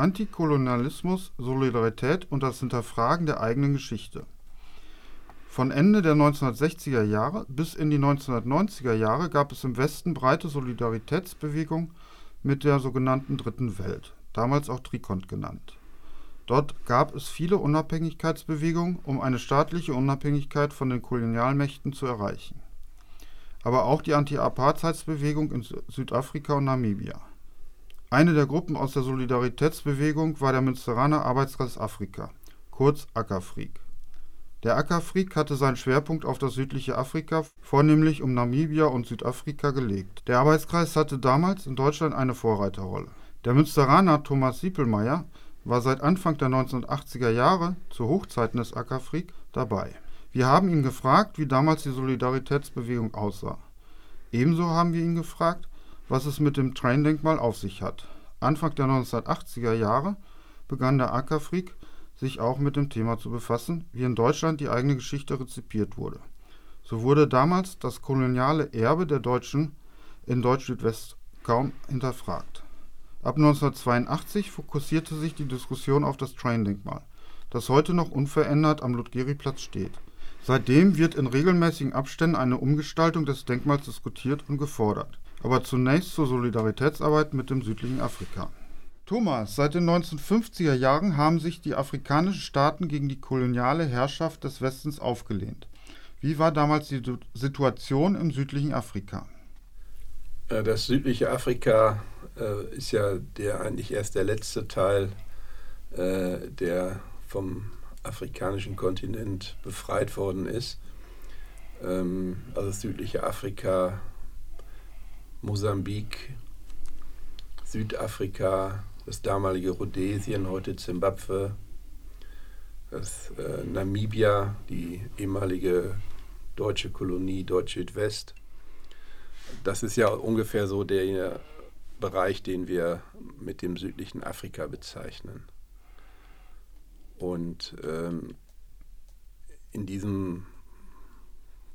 Antikolonialismus, Solidarität und das Hinterfragen der eigenen Geschichte. Von Ende der 1960er Jahre bis in die 1990er Jahre gab es im Westen breite Solidaritätsbewegungen mit der sogenannten Dritten Welt, damals auch Trikont genannt. Dort gab es viele Unabhängigkeitsbewegungen, um eine staatliche Unabhängigkeit von den Kolonialmächten zu erreichen. Aber auch die Anti-Apartheidsbewegung in Südafrika und Namibia. Eine der Gruppen aus der Solidaritätsbewegung war der Münsteraner Arbeitskreis Afrika, kurz ACAFRIQ. Der ACAFRIQ hatte seinen Schwerpunkt auf das südliche Afrika, vornehmlich um Namibia und Südafrika, gelegt. Der Arbeitskreis hatte damals in Deutschland eine Vorreiterrolle. Der Münsteraner Thomas Siepelmeier war seit Anfang der 1980er Jahre, zu Hochzeiten des ACAFRIQ, dabei. Wir haben ihn gefragt, wie damals die Solidaritätsbewegung aussah. Ebenso haben wir ihn gefragt, was es mit dem Train-Denkmal auf sich hat. Anfang der 1980er Jahre begann der Ackerfreak sich auch mit dem Thema zu befassen, wie in Deutschland die eigene Geschichte rezipiert wurde. So wurde damals das koloniale Erbe der Deutschen in Deutsch-Südwest kaum hinterfragt. Ab 1982 fokussierte sich die Diskussion auf das Train-Denkmal, das heute noch unverändert am Ludgeriplatz steht. Seitdem wird in regelmäßigen Abständen eine Umgestaltung des Denkmals diskutiert und gefordert aber zunächst zur Solidaritätsarbeit mit dem südlichen Afrika. Thomas, seit den 1950er Jahren haben sich die afrikanischen Staaten gegen die koloniale Herrschaft des Westens aufgelehnt. Wie war damals die Situation im südlichen Afrika? Äh, das südliche Afrika äh, ist ja der eigentlich erst der letzte Teil, äh, der vom afrikanischen Kontinent befreit worden ist. Ähm, also das südliche Afrika Mosambik, Südafrika, das damalige Rhodesien, heute Zimbabwe, das äh, Namibia, die ehemalige deutsche Kolonie Deutsch-Südwest. Das ist ja ungefähr so der Bereich, den wir mit dem südlichen Afrika bezeichnen. Und ähm, in diesem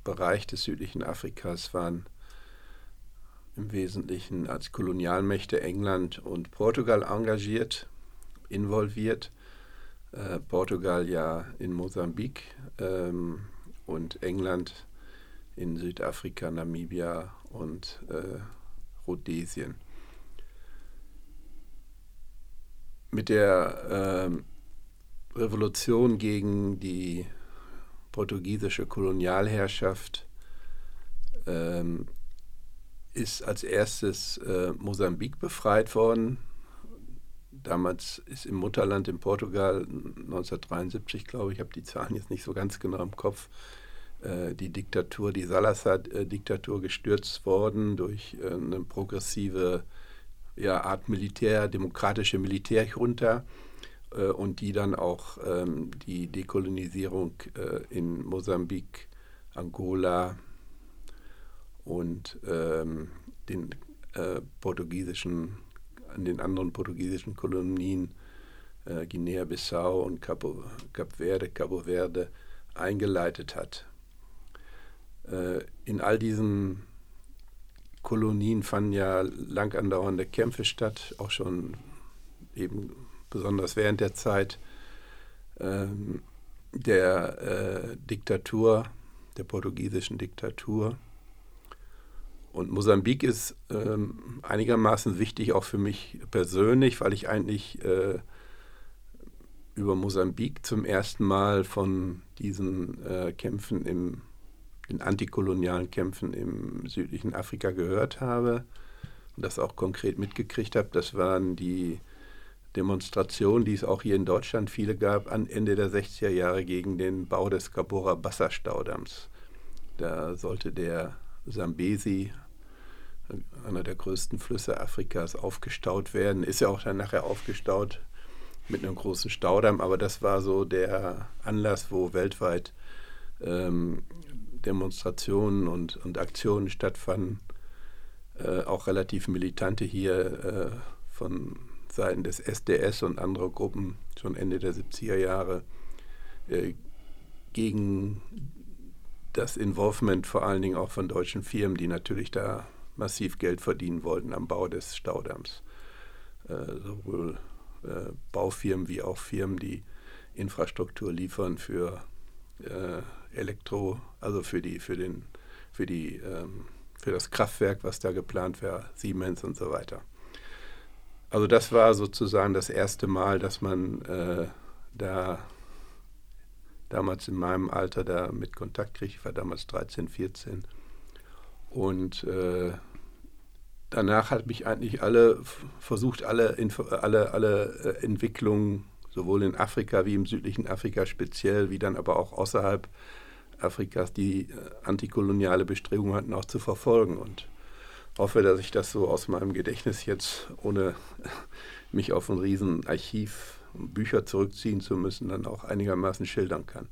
Bereich des südlichen Afrikas waren im Wesentlichen als Kolonialmächte England und Portugal engagiert, involviert. Äh, Portugal ja in Mosambik ähm, und England in Südafrika, Namibia und äh, Rhodesien. Mit der äh, Revolution gegen die portugiesische Kolonialherrschaft ähm, ist als erstes äh, Mosambik befreit worden. Damals ist im Mutterland in Portugal 1973, glaube ich, habe die Zahlen jetzt nicht so ganz genau im Kopf, äh, die Diktatur, die Salazar-Diktatur gestürzt worden durch äh, eine progressive ja, Art Militär, demokratische Militärjunta äh, und die dann auch ähm, die Dekolonisierung äh, in Mosambik, Angola, und ähm, den äh, portugiesischen, an den anderen portugiesischen Kolonien äh, Guinea-Bissau und Capo, Cap Verde, Cabo Verde eingeleitet hat. Äh, in all diesen Kolonien fanden ja lang andauernde Kämpfe statt, auch schon eben besonders während der Zeit ähm, der äh, Diktatur, der portugiesischen Diktatur. Und Mosambik ist ähm, einigermaßen wichtig auch für mich persönlich, weil ich eigentlich äh, über Mosambik zum ersten Mal von diesen äh, Kämpfen im, den antikolonialen Kämpfen im südlichen Afrika gehört habe und das auch konkret mitgekriegt habe. Das waren die Demonstrationen, die es auch hier in Deutschland viele gab, an Ende der 60er Jahre gegen den Bau des Cabora Bassa Staudamms. Da sollte der Sambesi, einer der größten Flüsse Afrikas, aufgestaut werden. Ist ja auch dann nachher aufgestaut mit einem großen Staudamm, aber das war so der Anlass, wo weltweit ähm, Demonstrationen und, und Aktionen stattfanden. Äh, auch relativ militante hier äh, von Seiten des SDS und anderer Gruppen schon Ende der 70er Jahre äh, gegen das Involvement vor allen Dingen auch von deutschen Firmen, die natürlich da massiv Geld verdienen wollten am Bau des Staudamms. Äh, sowohl äh, Baufirmen wie auch Firmen, die Infrastruktur liefern für äh, Elektro, also für die, für den, für die, ähm, für das Kraftwerk, was da geplant wäre, Siemens und so weiter. Also das war sozusagen das erste Mal, dass man äh, da damals in meinem Alter da mit Kontakt kriegt. Ich war damals 13, 14. Und äh, danach hat mich eigentlich alle versucht, alle, alle, alle äh, Entwicklungen, sowohl in Afrika wie im südlichen Afrika speziell, wie dann aber auch außerhalb Afrikas, die äh, antikoloniale Bestrebungen hatten, auch zu verfolgen. Und hoffe, dass ich das so aus meinem Gedächtnis jetzt, ohne mich auf ein Riesenarchiv Bücher zurückziehen zu müssen, dann auch einigermaßen schildern kann.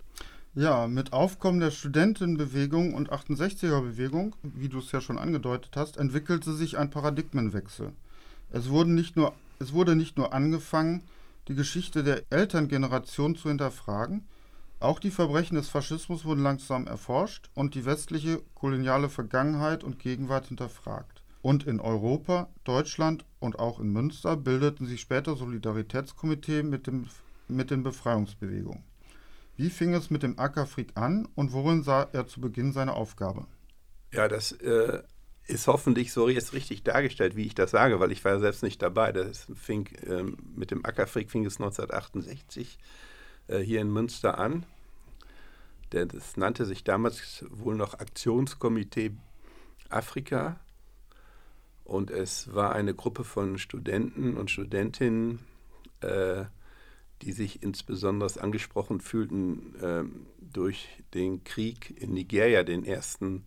Ja, mit Aufkommen der Studentenbewegung und 68er-Bewegung, wie du es ja schon angedeutet hast, entwickelte sich ein Paradigmenwechsel. Es, wurden nicht nur, es wurde nicht nur angefangen, die Geschichte der Elterngeneration zu hinterfragen, auch die Verbrechen des Faschismus wurden langsam erforscht und die westliche koloniale Vergangenheit und Gegenwart hinterfragt. Und in Europa, Deutschland und auch in Münster bildeten sich später Solidaritätskomitees mit, mit den Befreiungsbewegungen. Wie fing es mit dem Ackerfried an und worin sah er zu Beginn seine Aufgabe? Ja, das äh, ist hoffentlich so jetzt richtig dargestellt, wie ich das sage, weil ich war selbst nicht dabei. Das fing äh, mit dem Ackerfried fing es 1968 äh, hier in Münster an. Der, das nannte sich damals wohl noch Aktionskomitee Afrika. Und es war eine Gruppe von Studenten und Studentinnen, äh, die sich insbesondere angesprochen fühlten äh, durch den Krieg in Nigeria, den ersten,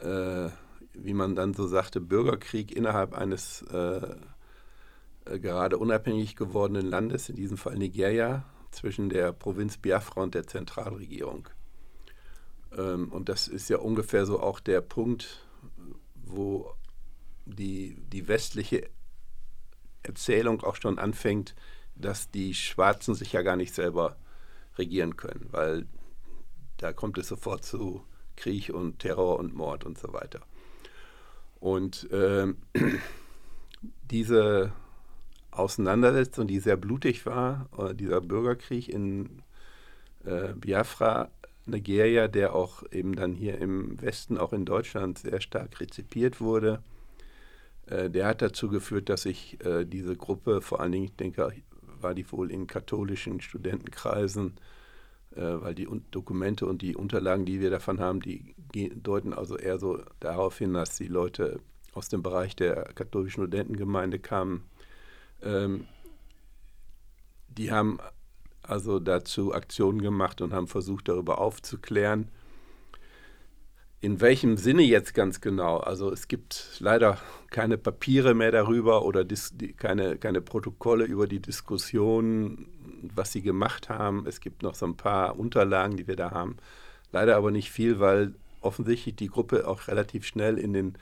äh, wie man dann so sagte, Bürgerkrieg innerhalb eines äh, äh, gerade unabhängig gewordenen Landes, in diesem Fall Nigeria, zwischen der Provinz Biafra und der Zentralregierung. Ähm, und das ist ja ungefähr so auch der Punkt, wo die, die westliche Erzählung auch schon anfängt, dass die Schwarzen sich ja gar nicht selber regieren können, weil da kommt es sofort zu Krieg und Terror und Mord und so weiter. Und äh, diese Auseinandersetzung, die sehr blutig war, äh, dieser Bürgerkrieg in äh, Biafra, Nigeria, der auch eben dann hier im Westen, auch in Deutschland, sehr stark rezipiert wurde, äh, der hat dazu geführt, dass sich äh, diese Gruppe, vor allen Dingen, ich denke, war die wohl in katholischen Studentenkreisen, äh, weil die Dokumente und die Unterlagen, die wir davon haben, die deuten also eher so darauf hin, dass die Leute aus dem Bereich der katholischen Studentengemeinde kamen. Ähm, die haben also dazu Aktionen gemacht und haben versucht, darüber aufzuklären. In welchem Sinne jetzt ganz genau? Also es gibt leider keine Papiere mehr darüber oder keine, keine Protokolle über die Diskussion, was sie gemacht haben. Es gibt noch so ein paar Unterlagen, die wir da haben. Leider aber nicht viel, weil offensichtlich die Gruppe auch relativ schnell in den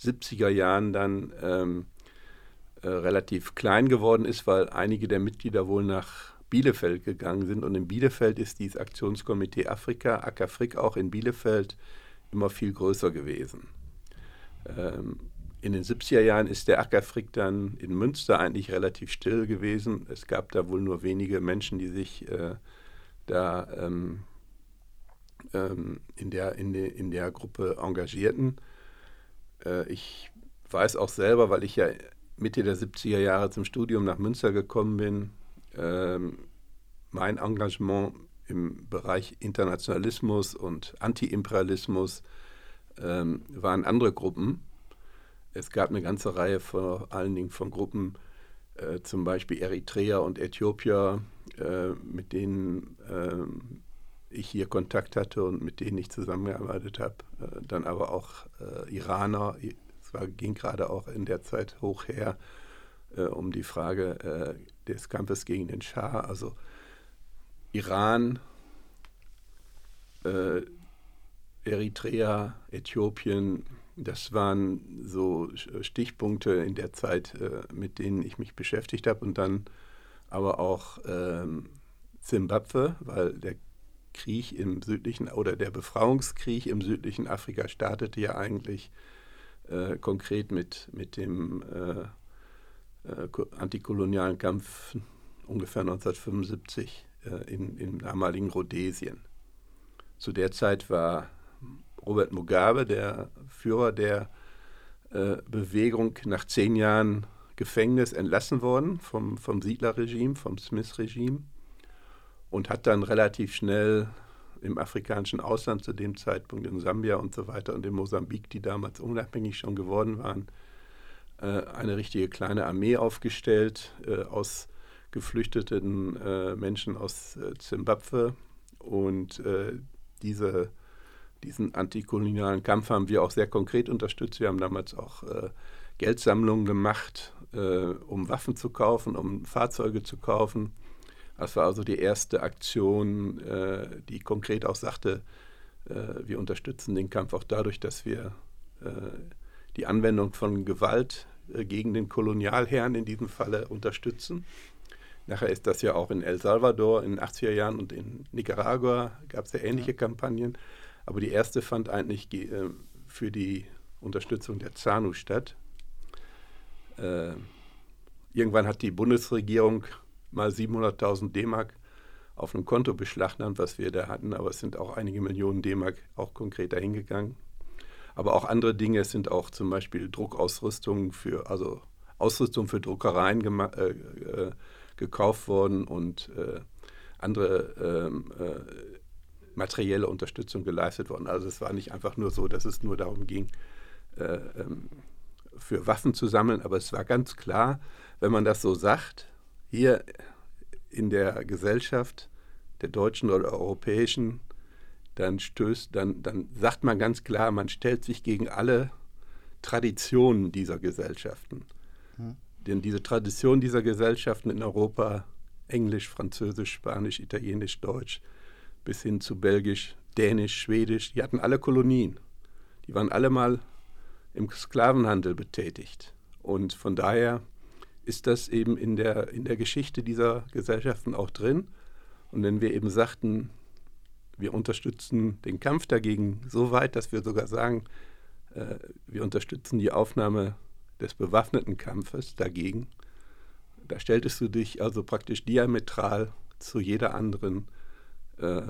70er Jahren dann ähm, äh, relativ klein geworden ist, weil einige der Mitglieder wohl nach Bielefeld gegangen sind. Und in Bielefeld ist dieses Aktionskomitee Afrika, ACAFRIC, auch in Bielefeld immer viel größer gewesen. Ähm, in den 70er Jahren ist der Ackerfrick dann in Münster eigentlich relativ still gewesen. Es gab da wohl nur wenige Menschen, die sich äh, da ähm, ähm, in, der, in, de, in der Gruppe engagierten. Äh, ich weiß auch selber, weil ich ja Mitte der 70er Jahre zum Studium nach Münster gekommen bin, ähm, mein Engagement im Bereich Internationalismus und Antiimperialismus ähm, waren andere Gruppen. Es gab eine ganze Reihe vor allen Dingen von Gruppen, äh, zum Beispiel Eritrea und Äthiopier, äh, mit denen äh, ich hier Kontakt hatte und mit denen ich zusammengearbeitet habe. Äh, dann aber auch äh, Iraner. Es war, ging gerade auch in der Zeit hoch her äh, um die Frage des Kampfes gegen den Schah. Also Iran, äh, Eritrea, Äthiopien, das waren so Stichpunkte in der Zeit, äh, mit denen ich mich beschäftigt habe. Und dann aber auch ähm, Zimbabwe, weil der Krieg im südlichen oder der Befreiungskrieg im südlichen Afrika startete ja eigentlich äh, konkret mit, mit dem äh, äh, antikolonialen Kampf ungefähr 1975 äh, in, im damaligen Rhodesien. Zu der Zeit war Robert Mugabe der Führer der äh, Bewegung nach zehn Jahren Gefängnis entlassen worden vom, vom Siedlerregime, vom Smith-Regime und hat dann relativ schnell im afrikanischen Ausland zu dem Zeitpunkt in Sambia und so weiter und in Mosambik, die damals unabhängig schon geworden waren, äh, eine richtige kleine Armee aufgestellt äh, aus geflüchteten äh, Menschen aus Zimbabwe und diese diesen antikolonialen Kampf haben wir auch sehr konkret unterstützt. Wir haben damals auch äh, Geldsammlungen gemacht, äh, um Waffen zu kaufen, um Fahrzeuge zu kaufen. Das war also die erste Aktion, äh, die konkret auch sagte, äh, wir unterstützen den Kampf auch dadurch, dass wir äh, die Anwendung von Gewalt äh, gegen den Kolonialherrn in diesem Falle unterstützen. Nachher ist das ja auch in El Salvador in den 80er Jahren und in Nicaragua gab es ja ähnliche ja. Kampagnen. Aber die erste fand eigentlich äh, für die Unterstützung der ZANU statt. Äh, irgendwann hat die Bundesregierung mal 700.000 D-Mark auf einem Konto beschlagnahmt, was wir da hatten, aber es sind auch einige Millionen D-Mark auch konkret dahingegangen. Aber auch andere Dinge, es sind auch zum Beispiel Druckausrüstung für, also Ausrüstung für Druckereien äh, äh, gekauft worden und äh, andere ähm, äh, materielle Unterstützung geleistet worden. Also es war nicht einfach nur so, dass es nur darum ging, äh, ähm, für Waffen zu sammeln, aber es war ganz klar, wenn man das so sagt, hier in der Gesellschaft der deutschen oder europäischen, dann stößt, dann, dann sagt man ganz klar, man stellt sich gegen alle Traditionen dieser Gesellschaften. Denn diese Traditionen dieser Gesellschaften in Europa, Englisch, Französisch, Spanisch, Italienisch, Deutsch, bis hin zu Belgisch, Dänisch, Schwedisch, die hatten alle Kolonien. Die waren alle mal im Sklavenhandel betätigt. Und von daher ist das eben in der, in der Geschichte dieser Gesellschaften auch drin. Und wenn wir eben sagten, wir unterstützen den Kampf dagegen so weit, dass wir sogar sagen, äh, wir unterstützen die Aufnahme des bewaffneten Kampfes dagegen, da stelltest du dich also praktisch diametral zu jeder anderen äh,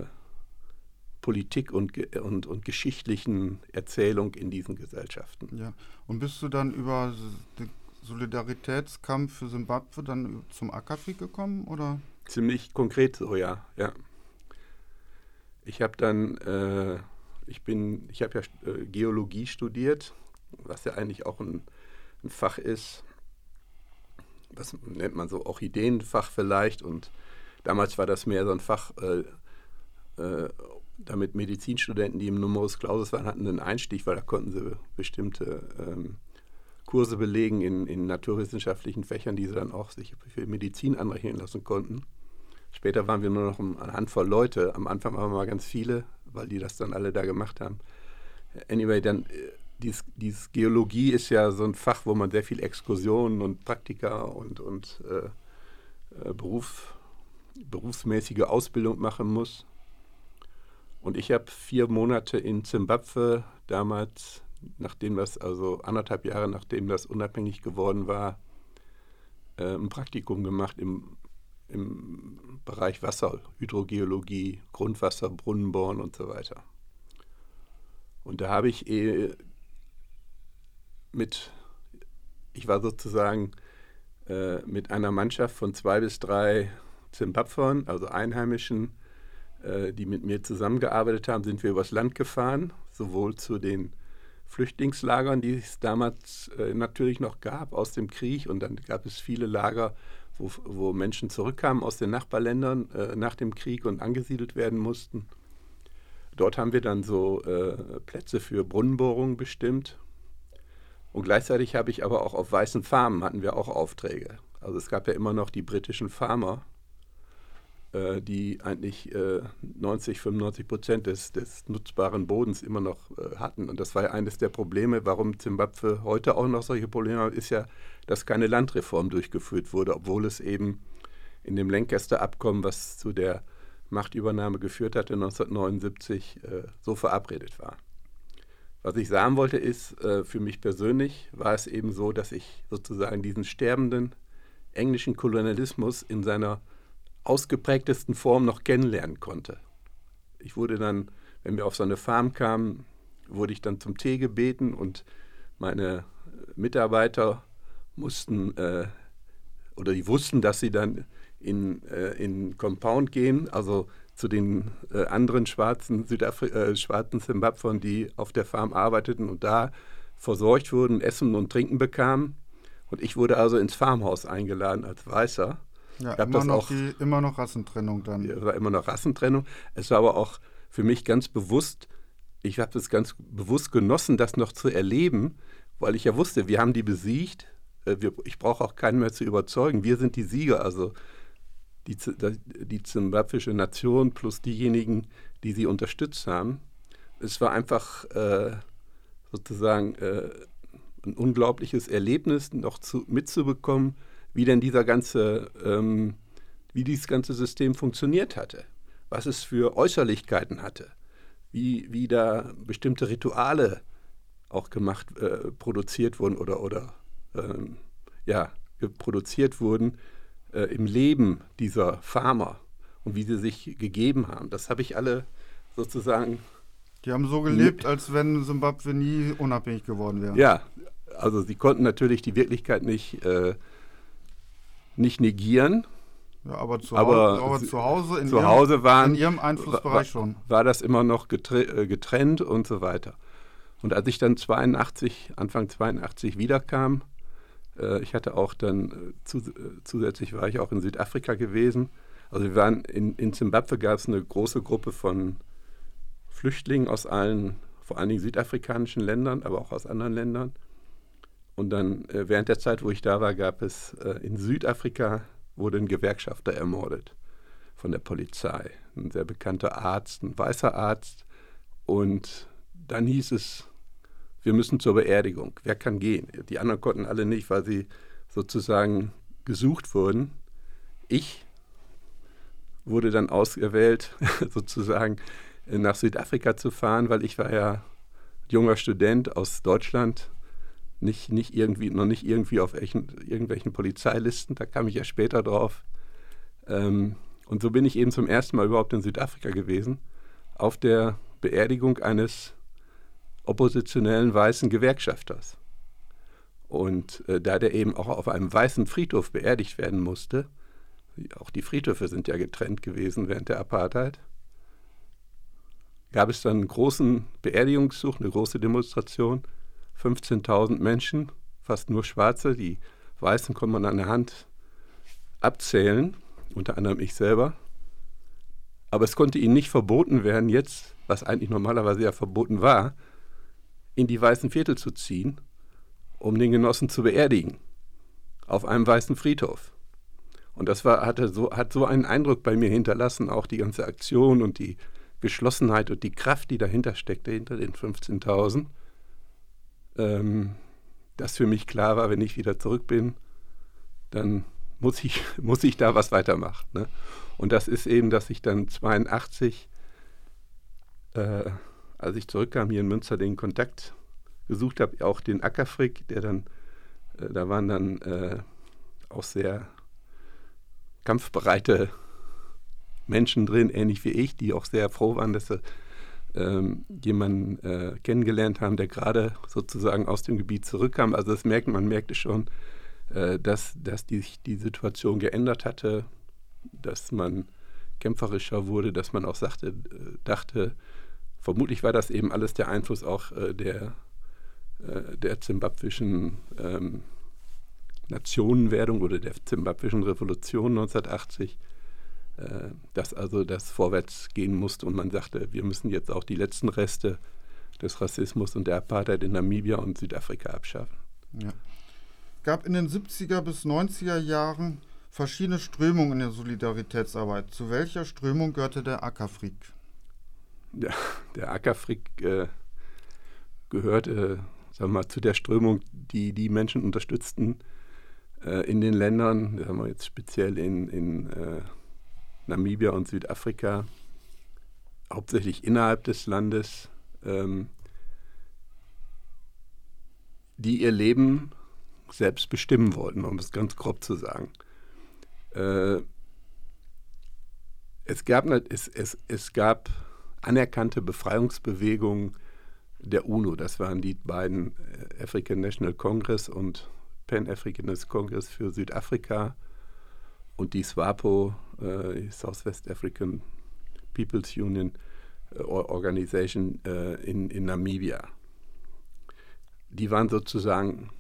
Politik und, und, und geschichtlichen Erzählung in diesen Gesellschaften. Ja. Und bist du dann über den Solidaritätskampf für Simbabwe dann zum AKFI gekommen oder? Ziemlich konkret so, ja. ja. Ich habe dann, äh, ich bin, ich habe ja äh, Geologie studiert, was ja eigentlich auch ein, ein Fach ist, was nennt man so Orchideenfach vielleicht und damals war das mehr so ein Fach, äh, äh, damit Medizinstudenten, die im Numerus Clausus waren, hatten einen Einstieg, weil da konnten sie bestimmte ähm, Kurse belegen in, in naturwissenschaftlichen Fächern, die sie dann auch sich für Medizin anrechnen lassen konnten. Später waren wir nur noch eine Handvoll Leute. Am Anfang waren wir mal ganz viele, weil die das dann alle da gemacht haben. Anyway, dann äh, dies, dies Geologie ist ja so ein Fach, wo man sehr viel Exkursionen und Praktika und, und äh, äh Beruf, berufsmäßige Ausbildung machen muss. Und ich habe vier Monate in Zimbabwe damals, nachdem das, also anderthalb Jahre nachdem das unabhängig geworden war, äh, ein Praktikum gemacht im, im Bereich Wasser, Hydrogeologie, Grundwasser, Brunnenbohren und so weiter. Und da habe ich eh mit, ich war sozusagen äh, mit einer Mannschaft von zwei bis drei Zimbabwern, also Einheimischen, äh, die mit mir zusammengearbeitet haben, sind wir übers Land gefahren, sowohl zu den Flüchtlingslagern, die es damals äh, natürlich noch gab aus dem Krieg. Und dann gab es viele Lager, wo, wo Menschen zurückkamen aus den Nachbarländern äh, nach dem Krieg und angesiedelt werden mussten. Dort haben wir dann so äh, Plätze für Brunnenbohrungen bestimmt. Und gleichzeitig habe ich aber auch auf weißen Farmen hatten wir auch Aufträge. Also es gab ja immer noch die britischen Farmer, äh, die eigentlich äh, 90, 95 Prozent des, des, nutzbaren Bodens immer noch äh, hatten. Und das war ja eines der Probleme, warum Zimbabwe heute auch noch solche Probleme hat, ist ja, dass keine Landreform durchgeführt wurde, obwohl es eben in dem Lancaster-Abkommen, was zu der Machtübernahme geführt hatte 1979, äh, so verabredet war. Was ich sagen wollte ist, äh, für mich persönlich war es eben so, dass ich sozusagen diesen sterbenden englischen Kolonialismus in seiner ausgeprägtesten Form noch kennenlernen konnte. Ich wurde dann, wenn wir auf so eine Farm kamen, wurde ich dann zum Tee gebeten und meine Mitarbeiter mussten äh, oder die wussten, dass sie dann in, äh, in Compound gehen, also zu den äh, anderen schwarzen, Südafri äh, schwarzen Zimbabwern, die auf der Farm arbeiteten und da versorgt wurden, Essen und Trinken bekamen. Und ich wurde also ins Farmhaus eingeladen als Weißer. Ja, immer noch, auch, die, immer noch Rassentrennung dann. Es war immer noch Rassentrennung. Es war aber auch für mich ganz bewusst, ich habe es ganz bewusst genossen, das noch zu erleben, weil ich ja wusste, wir haben die besiegt. Äh, ich brauche auch keinen mehr zu überzeugen. Wir sind die Sieger. Also die, die zimbabwische Nation plus diejenigen, die sie unterstützt haben. Es war einfach äh, sozusagen äh, ein unglaubliches Erlebnis, noch zu, mitzubekommen, wie denn dieser ganze, ähm, wie dieses ganze System funktioniert hatte, was es für Äußerlichkeiten hatte, wie, wie da bestimmte Rituale auch gemacht, äh, produziert wurden oder, oder ähm, ja, produziert wurden, äh, im Leben dieser Farmer und wie sie sich gegeben haben. Das habe ich alle sozusagen. Die haben so gelebt, als wenn Simbabwe nie unabhängig geworden wäre. Ja, also sie konnten natürlich die Wirklichkeit nicht, äh, nicht negieren. Ja, aber zu, aber, aber zu Hause, in, zu ihrem, Hause waren, in ihrem Einflussbereich war, schon. War das immer noch äh, getrennt und so weiter. Und als ich dann 82, Anfang 82 wiederkam, ich hatte auch dann, äh, äh, zusätzlich war ich auch in Südafrika gewesen. Also wir waren in, in Zimbabwe gab es eine große Gruppe von Flüchtlingen aus allen, vor allen Dingen südafrikanischen Ländern, aber auch aus anderen Ländern. Und dann während der Zeit, wo ich da war, gab es in Südafrika wurde ein Gewerkschafter ermordet von der Polizei. Ein sehr bekannter Arzt, ein weißer Arzt. Und dann hieß es, wir müssen zur Beerdigung. Wer kann gehen? Die anderen konnten alle nicht, weil sie sozusagen gesucht wurden. Ich wurde dann ausgewählt, sozusagen nach Südafrika zu fahren, weil ich war ja junger Student aus Deutschland, nicht, nicht irgendwie, noch nicht irgendwie auf welchen, irgendwelchen Polizeilisten, da kam ich ja später drauf. Ähm, und so bin ich eben zum ersten Mal überhaupt in Südafrika gewesen, auf der Beerdigung eines oppositionellen weißen Gewerkschafters. Und äh, da der eben auch auf einem weißen Friedhof beerdigt werden musste, auch die Friedhöfe sind ja getrennt gewesen während der Apartheid, gab es dann einen großen Beerdigungssuch, eine große Demonstration, 15.000 Menschen, fast nur Schwarze, die Weißen konnte man an der Hand abzählen, unter anderem ich selber. Aber es konnte ihnen nicht verboten werden, jetzt, was eigentlich normalerweise ja verboten war, in die weißen Viertel zu ziehen, um den Genossen zu beerdigen. Auf einem weißen Friedhof. Und das war, hatte so, hat so einen Eindruck bei mir hinterlassen, auch die ganze Aktion und die Geschlossenheit und die Kraft, die dahinter steckte, hinter den 15.000, ähm, dass für mich klar war, wenn ich wieder zurück bin, dann muss ich, muss ich da was weitermachen. Ne? Und das ist eben, dass ich dann 82 äh, als ich zurückkam hier in Münster, den Kontakt gesucht habe, auch den Ackerfrick, der dann, äh, da waren dann äh, auch sehr kampfbereite Menschen drin, ähnlich wie ich, die auch sehr froh waren, dass sie ähm, jemanden äh, kennengelernt haben, der gerade sozusagen aus dem Gebiet zurückkam. Also das merkt man, merkte schon, äh, dass, dass die, die Situation geändert hatte, dass man kämpferischer wurde, dass man auch sagte, äh, dachte, vermutlich war das eben alles der Einfluss auch äh, der, äh, der zimbabwischen ähm, Nationenwerdung oder der zimbabwischen Revolution 1980, äh, dass also das vorwärts gehen musste und man sagte, wir müssen jetzt auch die letzten Reste des Rassismus und der Apartheid in Namibia und Südafrika abschaffen. Ja. gab in den 70er bis 90er Jahren verschiedene Strömungen in der Solidaritätsarbeit. Zu welcher Strömung gehörte der Ackerfried? Der, der Ackerfrick äh, gehörte, sagen wir mal, zu der Strömung, die die Menschen unterstützten äh, in den Ländern, sagen wir jetzt speziell in, in äh, Namibia und Südafrika, hauptsächlich innerhalb des Landes, ähm, die ihr Leben selbst bestimmen wollten, um es ganz grob zu sagen. Äh, es, gab, es, es, es gab anerkannte Befreiungsbewegungen der UNO. Das waren die beiden äh, African National Congress und Pan-Africanist Congress für Südafrika und die SWAPO, äh, Southwest African People's Union äh, Organization äh, in, in Namibia. Die waren sozusagen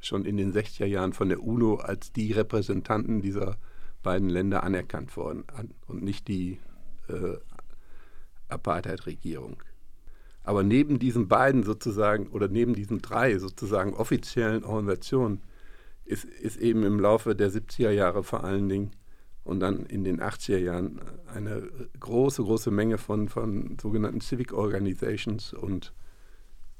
schon in den 60er Jahren von der UNO als die Repräsentanten dieser beiden Länder anerkannt worden an, und nicht die äh, Apartheid-Regierung. Aber neben diesen beiden sozusagen oder neben diesen drei sozusagen offiziellen Organisationen ist, ist eben im Laufe der 70er Jahre vor allen Dingen und dann in den 80er Jahren eine große, große Menge von, von sogenannten Civic Organizations und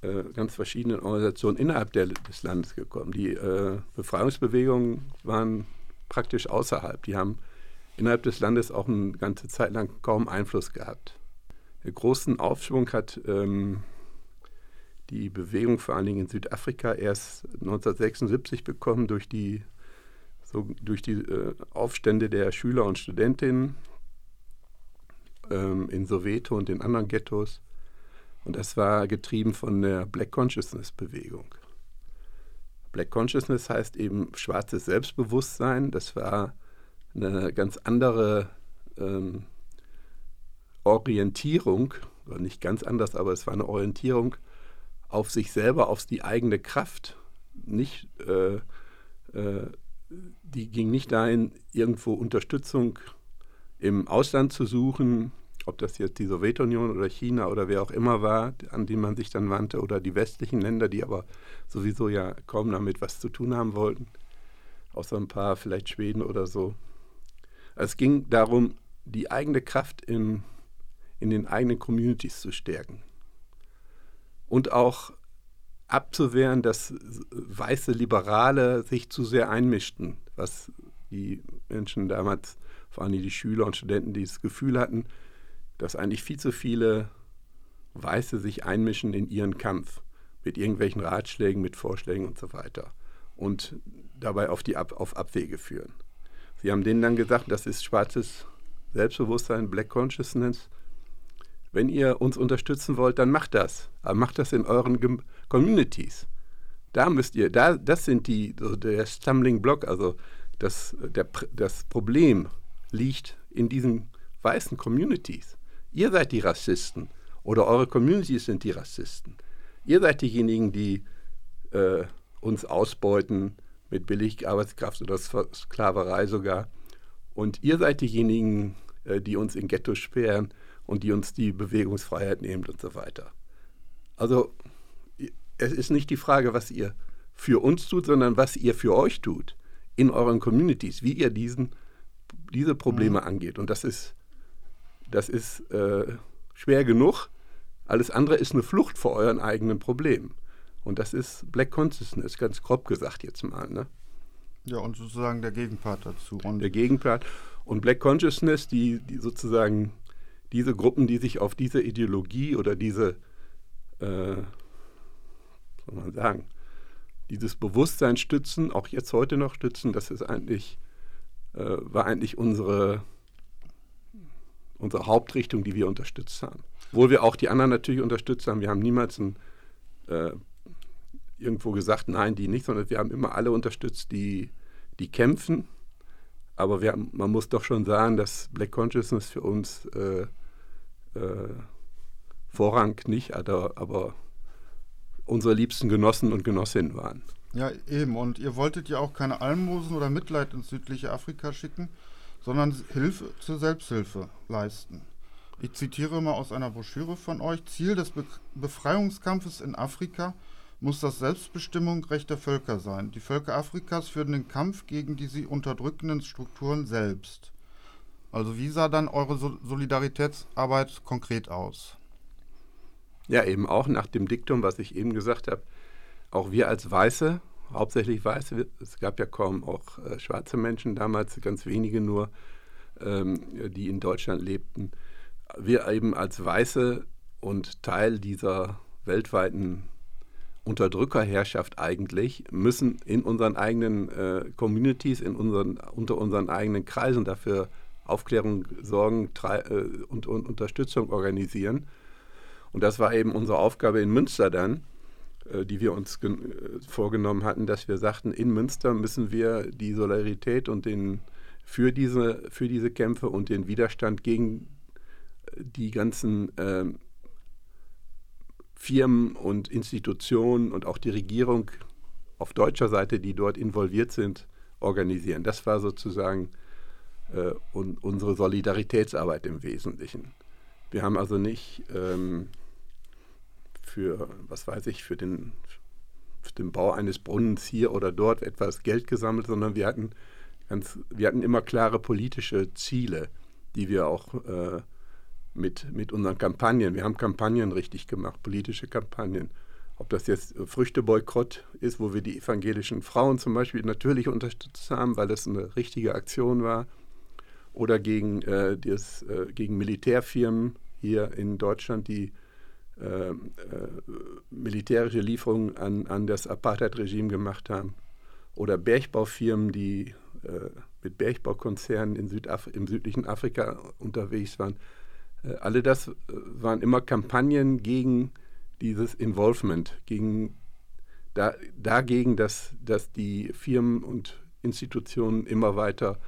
äh, ganz verschiedenen Organisationen innerhalb der, des Landes gekommen. Die äh, Befreiungsbewegungen waren praktisch außerhalb. Die haben innerhalb des Landes auch eine ganze Zeit lang kaum Einfluss gehabt. Großen Aufschwung hat ähm, die Bewegung vor allen Dingen in Südafrika erst 1976 bekommen durch die, so, durch die äh, Aufstände der Schüler und Studentinnen ähm, in Soweto und in anderen Ghettos. Und das war getrieben von der Black Consciousness Bewegung. Black Consciousness heißt eben schwarzes Selbstbewusstsein. Das war eine ganz andere ähm, Orientierung, nicht ganz anders, aber es war eine Orientierung auf sich selber, auf die eigene Kraft. Nicht, äh, äh, die ging nicht dahin, irgendwo Unterstützung im Ausland zu suchen, ob das jetzt die Sowjetunion oder China oder wer auch immer war, an die man sich dann wandte, oder die westlichen Länder, die aber sowieso ja kaum damit was zu tun haben wollten, außer ein paar, vielleicht Schweden oder so. Es ging darum, die eigene Kraft im, in den eigenen Communities zu stärken und auch abzuwehren, dass weiße Liberale sich zu sehr einmischten, was die Menschen damals, vor allem die Schüler und Studenten, dieses Gefühl hatten, dass eigentlich viel zu viele Weiße sich einmischen in ihren Kampf mit irgendwelchen Ratschlägen, mit Vorschlägen und so weiter und dabei auf, die Ab auf Abwege führen. Sie haben denen dann gesagt, das ist schwarzes Selbstbewusstsein, Black Consciousness. Wenn ihr uns unterstützen wollt, dann macht das. Aber macht das in euren Gem Communities. Da müsst ihr, da, das sind die, so der Stumbling Block, also das, der, das Problem liegt in diesen weißen Communities. Ihr seid die Rassisten oder eure Communities sind die Rassisten. Ihr seid diejenigen, die äh, uns ausbeuten mit Billigarbeitskraft oder Sklaverei sogar. Und ihr seid diejenigen, äh, die uns in Ghettos sperren und die uns die Bewegungsfreiheit nehmen und so weiter. Also es ist nicht die Frage, was ihr für uns tut, sondern was ihr für euch tut in euren Communities, wie ihr diesen, diese Probleme mhm. angeht. Und das ist das ist äh, schwer genug. Alles andere ist eine Flucht vor euren eigenen Problemen. Und das ist Black Consciousness, ganz grob gesagt jetzt mal. Ne? Ja, und sozusagen der Gegenpart dazu. Und der Gegenpart. Und Black Consciousness, die, die sozusagen diese Gruppen, die sich auf diese Ideologie oder diese, äh, soll man sagen, dieses Bewusstsein stützen, auch jetzt heute noch stützen, das ist eigentlich, äh, war eigentlich unsere unsere Hauptrichtung, die wir unterstützt haben. Obwohl wir auch die anderen natürlich unterstützt haben. Wir haben niemals ein, äh, irgendwo gesagt, nein, die nicht, sondern wir haben immer alle unterstützt, die, die kämpfen. Aber wir, man muss doch schon sagen, dass Black Consciousness für uns äh, äh, Vorrang nicht, aber, unsere liebsten Genossen und Genossinnen waren. Ja, eben. Und ihr wolltet ja auch keine Almosen oder Mitleid ins südliche Afrika schicken, sondern Hilfe zur Selbsthilfe leisten. Ich zitiere mal aus einer Broschüre von euch. Ziel des Be Befreiungskampfes in Afrika muss das Selbstbestimmungsrecht der Völker sein. Die Völker Afrikas führen den Kampf gegen die sie unterdrückenden Strukturen selbst. Also wie sah dann eure Solidaritätsarbeit konkret aus? Ja, eben auch nach dem Diktum, was ich eben gesagt habe. Auch wir als Weiße hauptsächlich Weiße. Es gab ja kaum auch äh, schwarze Menschen damals, ganz wenige nur, ähm, die in Deutschland lebten. Wir eben als Weiße und Teil dieser weltweiten Unterdrückerherrschaft eigentlich, müssen in unseren eigenen äh, Communities, in unseren, unter unseren eigenen Kreisen dafür Aufklärung sorgen äh, und, und, Unterstützung organisieren. Und das war eben unsere Aufgabe in Münster dann, äh, die wir uns äh, vorgenommen hatten, dass wir sagten, in Münster müssen wir die Solidarität und den für diese, für diese Kämpfe und den Widerstand gegen die ganzen ähm, Firmen und Institutionen und auch die Regierung auf deutscher Seite, die dort involviert sind, organisieren. Das war sozusagen äh, un unsere Solidaritätsarbeit im Wesentlichen. Wir haben also nicht ähm, für, was weiß ich, für den, für den Bau eines Brunnens hier oder dort etwas Geld gesammelt, sondern wir hatten, ganz, wir hatten immer klare politische Ziele, die wir auch äh, mit, mit unseren Kampagnen. Wir haben Kampagnen richtig gemacht, politische Kampagnen. Ob das jetzt Früchteboykott ist, wo wir die evangelischen Frauen zum Beispiel natürlich unterstützt haben, weil das eine richtige Aktion war, oder gegen, äh, das, äh, gegen Militärfirmen hier in Deutschland, die äh, äh militärische Lieferungen an, an das Apartheid-Regime gemacht haben, oder Bergbaufirmen, die äh, mit Bergbaukonzernen in Südaf im südlichen Afrika unterwegs waren. Äh, alle das waren immer Kampagnen gegen dieses Involvement, gegen, da, dagegen, dass, dass die Firmen und Institutionen immer weiter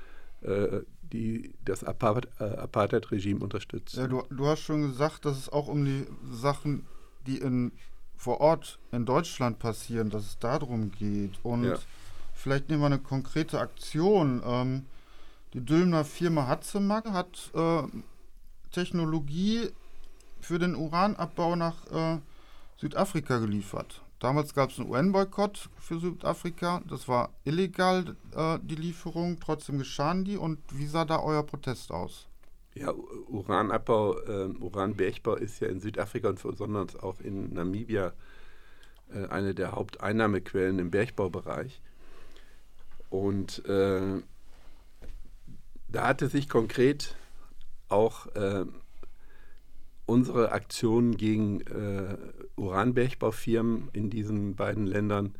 die, das äh, Apartheid-Regime unterstützen. Ja, du, du hast schon gesagt, dass es auch um die Sachen, die in, vor Ort in Deutschland passieren, dass es darum geht. Und ja. vielleicht nehmen wir eine konkrete Aktion. Ähm, die Dülmner Firma Hatzemak hat äh, Technologie für den Uranabbau nach äh, Südafrika geliefert. Damals gab es einen UN-Boykott für Südafrika. Das war illegal, äh, die Lieferung. Trotzdem geschahen die. Und wie sah da euer Protest aus? Ja, Uranabbau, äh, Uranbergbau ist ja in Südafrika und besonders auch in Namibia äh, eine der Haupteinnahmequellen im Bergbaubereich. Und äh, da hatte sich konkret auch äh, unsere Aktionen gegen äh, Uranbergbaufirmen in diesen beiden Ländern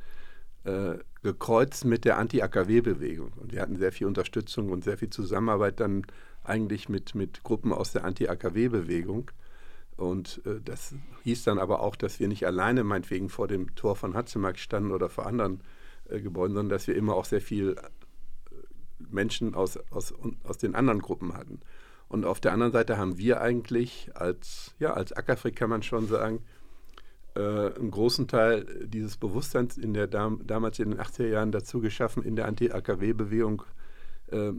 äh, gekreuzt mit der Anti-AKW-Bewegung. Und wir hatten sehr viel Unterstützung und sehr viel Zusammenarbeit dann eigentlich mit, mit Gruppen aus der Anti-AKW-Bewegung. Und äh, das hieß dann aber auch, dass wir nicht alleine meinetwegen vor dem Tor von Hatzemark standen oder vor anderen äh, Gebäuden, sondern dass wir immer auch sehr viel äh, Menschen aus, aus, aus den anderen Gruppen hatten. Und auf der anderen Seite haben wir eigentlich als, ja, als Ackerfrick kann man schon sagen, äh, einen großen Teil dieses Bewusstseins in der Dam damals in den 80er Jahren dazu geschaffen, in der Anti-AKW-Bewegung, äh,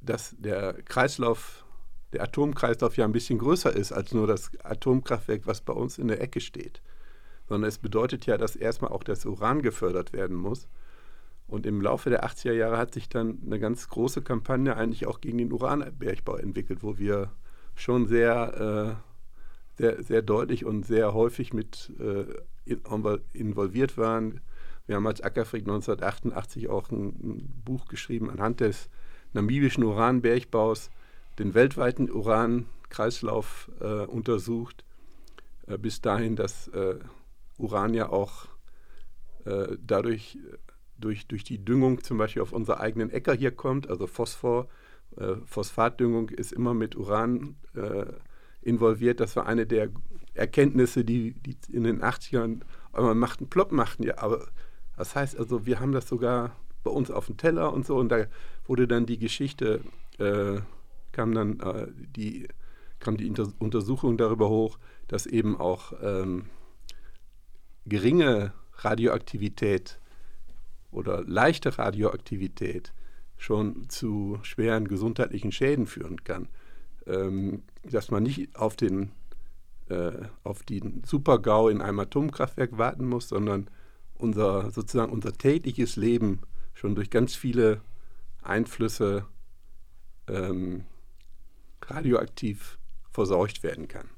dass der Kreislauf, der Atomkreislauf ja ein bisschen größer ist als nur das Atomkraftwerk, was bei uns in der Ecke steht. Sondern es bedeutet ja, dass erstmal auch das Uran gefördert werden muss. Und im Laufe der 80er Jahre hat sich dann eine ganz große Kampagne eigentlich auch gegen den Uranbergbau entwickelt, wo wir schon sehr, äh, sehr, sehr deutlich und sehr häufig mit äh, involviert waren. Wir haben als Ackerfried 1988 auch ein, ein, Buch geschrieben anhand des namibischen Uranbergbaus, den weltweiten Urankreislauf äh, untersucht, äh, bis dahin, dass äh, Uran ja auch äh, dadurch durch, durch die Düngung zum Beispiel auf unsere eigenen Äcker hier kommt, also Phosphor, äh, Phosphatdüngung ist immer mit Uran äh, involviert. Das war eine der Erkenntnisse, die, die in den 80ern einmal machten, plopp machten. Ja, aber das heißt also, wir haben das sogar bei uns auf dem Teller und so und da wurde dann die Geschichte, äh, kam dann äh, die, kam die Inter Untersuchung darüber hoch, dass eben auch ähm, geringe Radioaktivität oder leichte Radioaktivität schon zu schweren gesundheitlichen Schäden führen kann. Ähm, dass man nicht auf den, äh, auf den Supergau in einem Atomkraftwerk warten muss, sondern unser, sozusagen unser tägliches Leben schon durch ganz viele Einflüsse ähm, radioaktiv verseucht werden kann.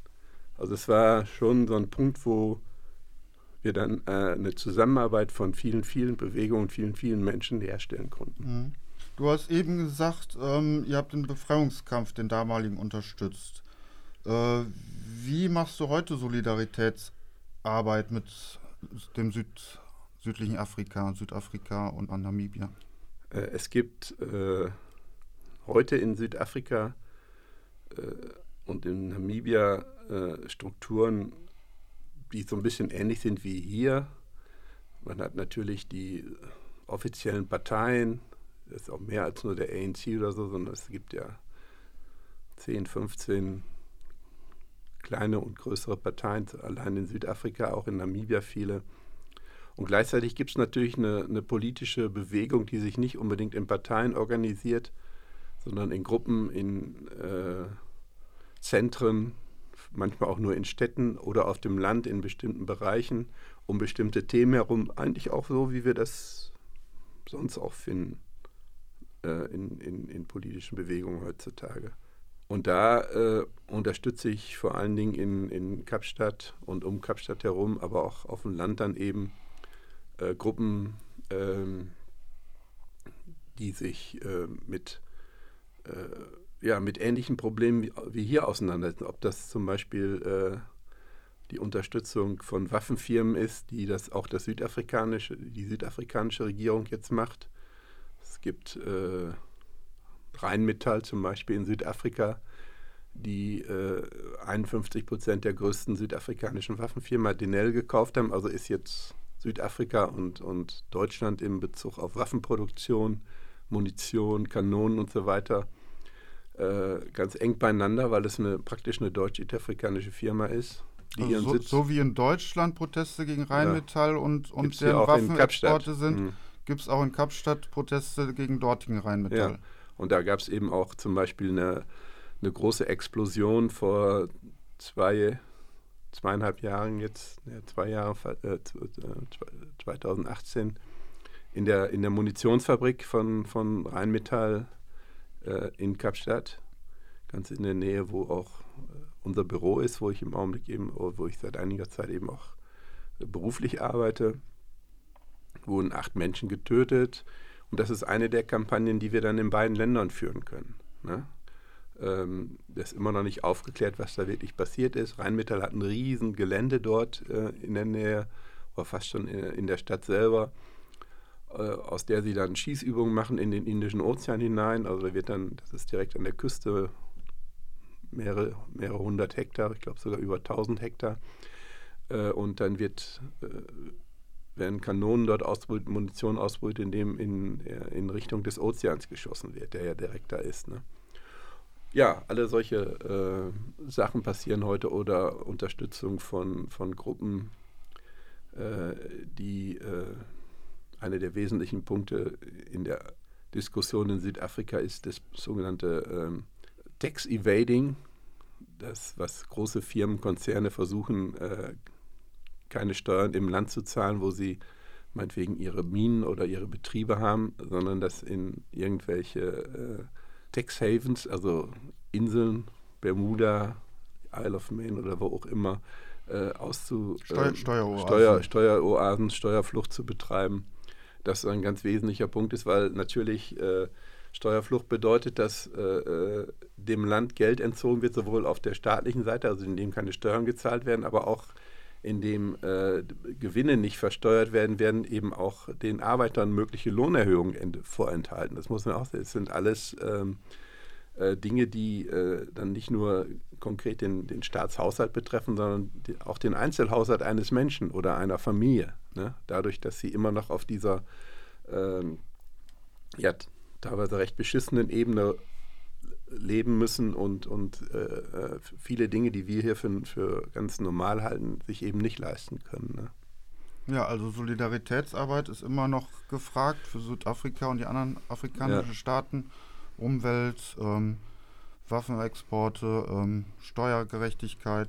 Also es war schon so ein Punkt, wo wir dann äh, eine Zusammenarbeit von vielen, vielen Bewegungen, vielen, vielen Menschen herstellen konnten. Mhm. Du hast eben gesagt, ähm, ihr habt den Befreiungskampf, den damaligen, unterstützt. Äh, wie machst du heute Solidaritätsarbeit mit dem Süd, südlichen Afrika, Südafrika und an Namibia? Äh, es gibt äh, heute in Südafrika äh, und in Namibia äh, Strukturen, die so ein bisschen ähnlich sind wie hier. Man hat natürlich die offiziellen Parteien, das ist auch mehr als nur der ANC oder so, sondern es gibt ja 10, 15 kleine und größere Parteien, allein in Südafrika, auch in Namibia viele. Und gleichzeitig gibt es natürlich eine, eine, politische Bewegung, die sich nicht unbedingt in Parteien organisiert, sondern in Gruppen, in äh, Zentren, manchmal auch nur in Städten oder auf dem Land in bestimmten Bereichen, um bestimmte Themen herum. Eigentlich auch so, wie wir das sonst auch finden äh, in, in, in politischen Bewegungen heutzutage. Und da äh, unterstütze ich vor allen Dingen in, in Kapstadt und um Kapstadt herum, aber auch auf dem Land dann eben äh, Gruppen, ähm, die sich äh, mit, äh, ja, mit ähnlichen Problemen wie, wie, hier auseinandersetzen. Ob das zum Beispiel äh, die Unterstützung von Waffenfirmen ist, die das auch das südafrikanische, die südafrikanische Regierung jetzt macht. Es gibt äh, Rheinmetall zum Beispiel in Südafrika, die äh, 51 Prozent der größten südafrikanischen Waffenfirma Denel gekauft haben. Also ist jetzt Südafrika und, und Deutschland in Bezug auf Waffenproduktion, Munition, Kanonen und so weiter äh, ganz eng beieinander, weil es eine, praktisch eine deutsch-südafrikanische Firma ist. Also so, so, wie in Deutschland Proteste gegen Rheinmetall ja. und, und deren Waffenexporte sind, mhm. gibt es auch in Kapstadt Proteste gegen dortigen Rheinmetall. Ja. Und da gab es eben auch zum Beispiel eine, eine große Explosion vor zwei, zweieinhalb Jahren jetzt, ja, zwei Jahre, äh, 2018, in der, in der Munitionsfabrik von, von Rheinmetall äh, in Kapstadt, ganz in der Nähe, wo auch äh, unser Büro ist, wo ich im Augenblick eben, wo ich seit einiger Zeit eben auch beruflich arbeite, wurden acht Menschen getötet. Und das ist eine der Kampagnen, die wir dann in beiden Ländern führen können. Ne? Ähm, das ist immer noch nicht aufgeklärt, was da wirklich passiert ist. Rheinmetall hat ein riesen Gelände dort äh, in der Nähe, oder fast schon in, in der Stadt selber, äh, aus der sie dann Schießübungen machen in den Indischen Ozean hinein. Also da wird dann, das ist direkt an der Küste, mehrere, mehrere hundert Hektar, ich glaube sogar über 1000 Hektar. Äh, und dann wird äh, werden Kanonen dort ausbrüten, Munition ausbrüten, indem in, in Richtung des Ozeans geschossen wird, der ja direkt da ist. Ne? Ja, alle solche äh, Sachen passieren heute oder Unterstützung von, von Gruppen, äh, die äh, eine der wesentlichen Punkte in der Diskussion in Südafrika ist das sogenannte ähm, Tax Evading, das, was große Firmen, Konzerne versuchen, äh, keine Steuern im Land zu zahlen, wo sie meinetwegen ihre Minen oder ihre Betriebe haben, sondern das in irgendwelche äh, Tax Havens, also Inseln, Bermuda, Isle of Man oder wo auch immer, äh, auszu Steuer, äh, Steueroasen. Steuer, Steueroasen, Steuerflucht zu betreiben. Das ein ganz wesentlicher Punkt ist, weil natürlich äh, Steuerflucht bedeutet, dass äh, äh, dem Land Geld entzogen wird, sowohl auf der staatlichen Seite, also indem keine Steuern gezahlt werden, aber auch in dem äh, Gewinne nicht versteuert werden, werden eben auch den Arbeitern mögliche Lohnerhöhungen vorenthalten. Das muss man auch sehen. Es sind alles ähm, äh, Dinge, die äh, dann nicht nur konkret den, den Staatshaushalt betreffen, sondern die, auch den Einzelhaushalt eines Menschen oder einer Familie. Ne? Dadurch, dass sie immer noch auf dieser ähm, ja, teilweise recht beschissenen Ebene leben müssen und, und äh, äh, viele Dinge, die wir hier für, für ganz normal halten, sich eben nicht leisten können. Ne? Ja, also Solidaritätsarbeit ist immer noch gefragt für Südafrika und die anderen afrikanischen ja. Staaten. Umwelt, ähm, Waffenexporte, ähm, Steuergerechtigkeit.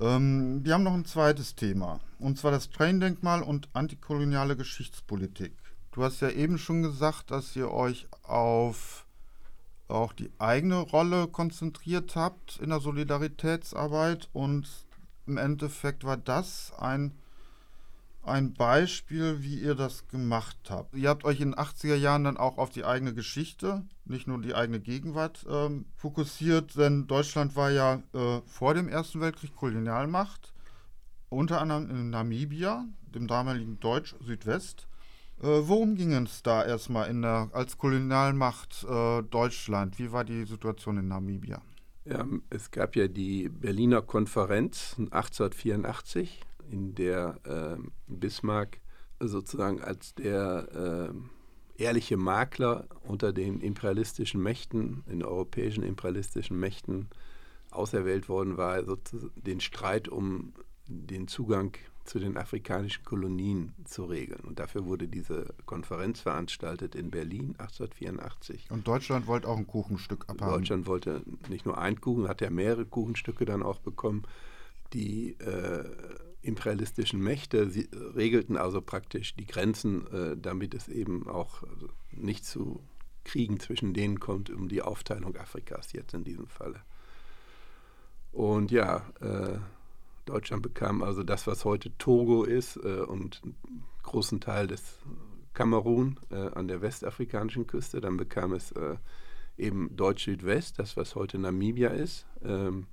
Ähm, wir haben noch ein zweites Thema, und zwar das Train-Denkmal und antikoloniale Geschichtspolitik. Du hast ja eben schon gesagt, dass ihr euch auf auch die eigene Rolle konzentriert habt in der Solidaritätsarbeit und im Endeffekt war das ein, ein Beispiel, wie ihr das gemacht habt. Ihr habt euch in den 80er Jahren dann auch auf die eigene Geschichte, nicht nur die eigene Gegenwart ähm, fokussiert, denn Deutschland war ja äh, vor dem Ersten Weltkrieg Kolonialmacht. unter anderem in Namibia, dem damaligen Deutsch-Südwest. Äh, worum ging es da erstmal in der, als Kolonialmacht äh, Deutschland? Wie war die Situation in Namibia? Ja, es gab ja die Berliner Konferenz 1884, in der äh, Bismarck sozusagen als der äh, ehrliche Makler unter den imperialistischen Mächten, den europäischen imperialistischen Mächten auserwählt worden war, den Streit um den Zugang zu den afrikanischen Kolonien zu regeln. Und dafür wurde diese Konferenz veranstaltet in Berlin 1884. Und Deutschland wollte auch ein Kuchenstück abhaben. Deutschland wollte nicht nur ein Kuchen, hat ja mehrere Kuchenstücke dann auch bekommen. Die äh, imperialistischen Mächte sie, regelten also praktisch die Grenzen, äh, damit es eben auch nicht zu Kriegen zwischen denen kommt, um die Aufteilung Afrikas jetzt in diesem Falle. Und ja, äh, Deutschland bekam also das, was heute Togo ist äh, und einen großen Teil des Kamerun äh, an der westafrikanischen Küste. Dann bekam es äh, eben Deutsch-Südwest, das, was heute Namibia ist. Ähm,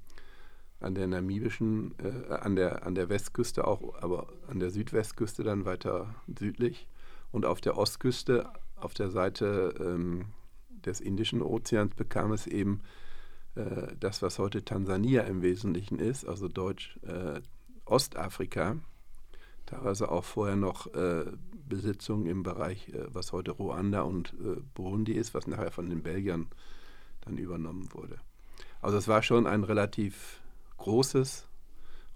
an der namibischen, äh, an, der, an der Westküste auch, aber an der Südwestküste dann weiter südlich. Und auf der Ostküste, auf der Seite ähm, des Indischen Ozeans, bekam es eben äh, das, was heute Tansania im Wesentlichen ist, also Deutsch äh, Ostafrika, teilweise auch vorher noch äh, Besitzungen im Bereich, äh, was heute Ruanda und äh, Burundi ist, was nachher von den Belgiern dann übernommen wurde. Also es war schon ein relativ großes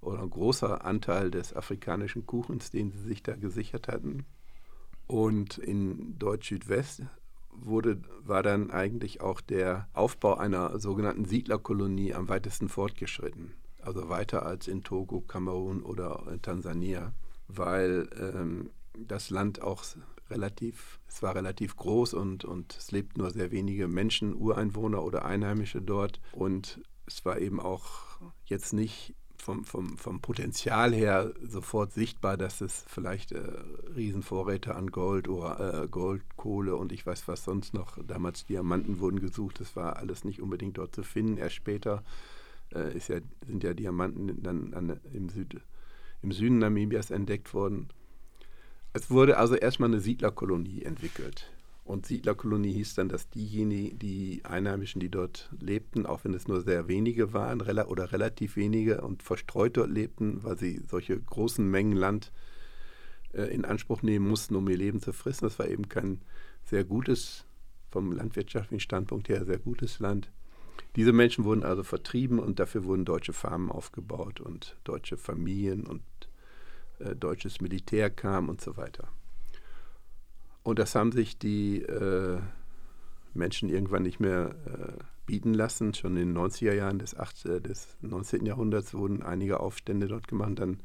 oder ein großer Anteil des afrikanischen Kuchens, den sie sich da gesichert hatten. Und in Deutsch-Südwest wurde, war dann eigentlich auch der Aufbau einer sogenannten Siedlerkolonie am weitesten fortgeschritten. Also weiter als in Togo, Kamerun oder Tansania, weil ähm, das Land auch relativ, es war relativ groß und, und es lebten nur sehr wenige Menschen, Ureinwohner oder Einheimische dort. Und es war eben auch jetzt nicht vom, vom, vom Potenzial her sofort sichtbar, dass es vielleicht äh, Riesenvorräte an Gold oder äh, Gold, Kohle und ich weiß was sonst noch, damals Diamanten wurden gesucht, das war alles nicht unbedingt dort zu finden. Erst später äh, ja, sind ja Diamanten dann an, im, Süd, im Süden Namibias entdeckt worden. Es wurde also erstmal eine Siedlerkolonie entwickelt. Und Siedlerkolonie hieß dann, dass diejenigen, die Einheimischen, die dort lebten, auch wenn es nur sehr wenige waren oder relativ wenige und verstreut dort lebten, weil sie solche großen Mengen Land äh, in Anspruch nehmen mussten, um ihr Leben zu fristen. Das war eben kein sehr gutes, vom landwirtschaftlichen Standpunkt her sehr gutes Land. Diese Menschen wurden also vertrieben und dafür wurden deutsche Farmen aufgebaut und deutsche Familien und äh, deutsches Militär kam und so weiter. Und das haben sich die äh, Menschen irgendwann nicht mehr äh, bieten lassen. Schon in den 90er Jahren des, 8, äh, des 19. Jahrhunderts wurden einige Aufstände dort gemacht. Dann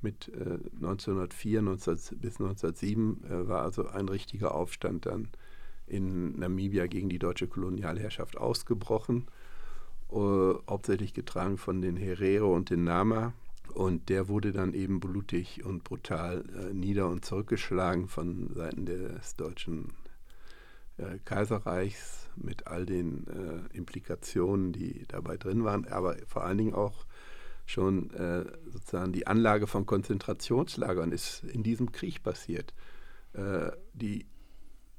mit 1904 äh, 19, bis 1907 äh, war also ein richtiger Aufstand dann in Namibia gegen die deutsche Kolonialherrschaft ausgebrochen. Uh, hauptsächlich getragen von den Herero und den Nama. Und der wurde dann eben blutig und brutal äh, nieder- und zurückgeschlagen von Seiten des deutschen äh, Kaiserreichs mit all den äh, Implikationen, die dabei drin waren, aber vor allen Dingen auch schon äh, sozusagen die Anlage von Konzentrationslagern ist in diesem Krieg passiert. Äh, die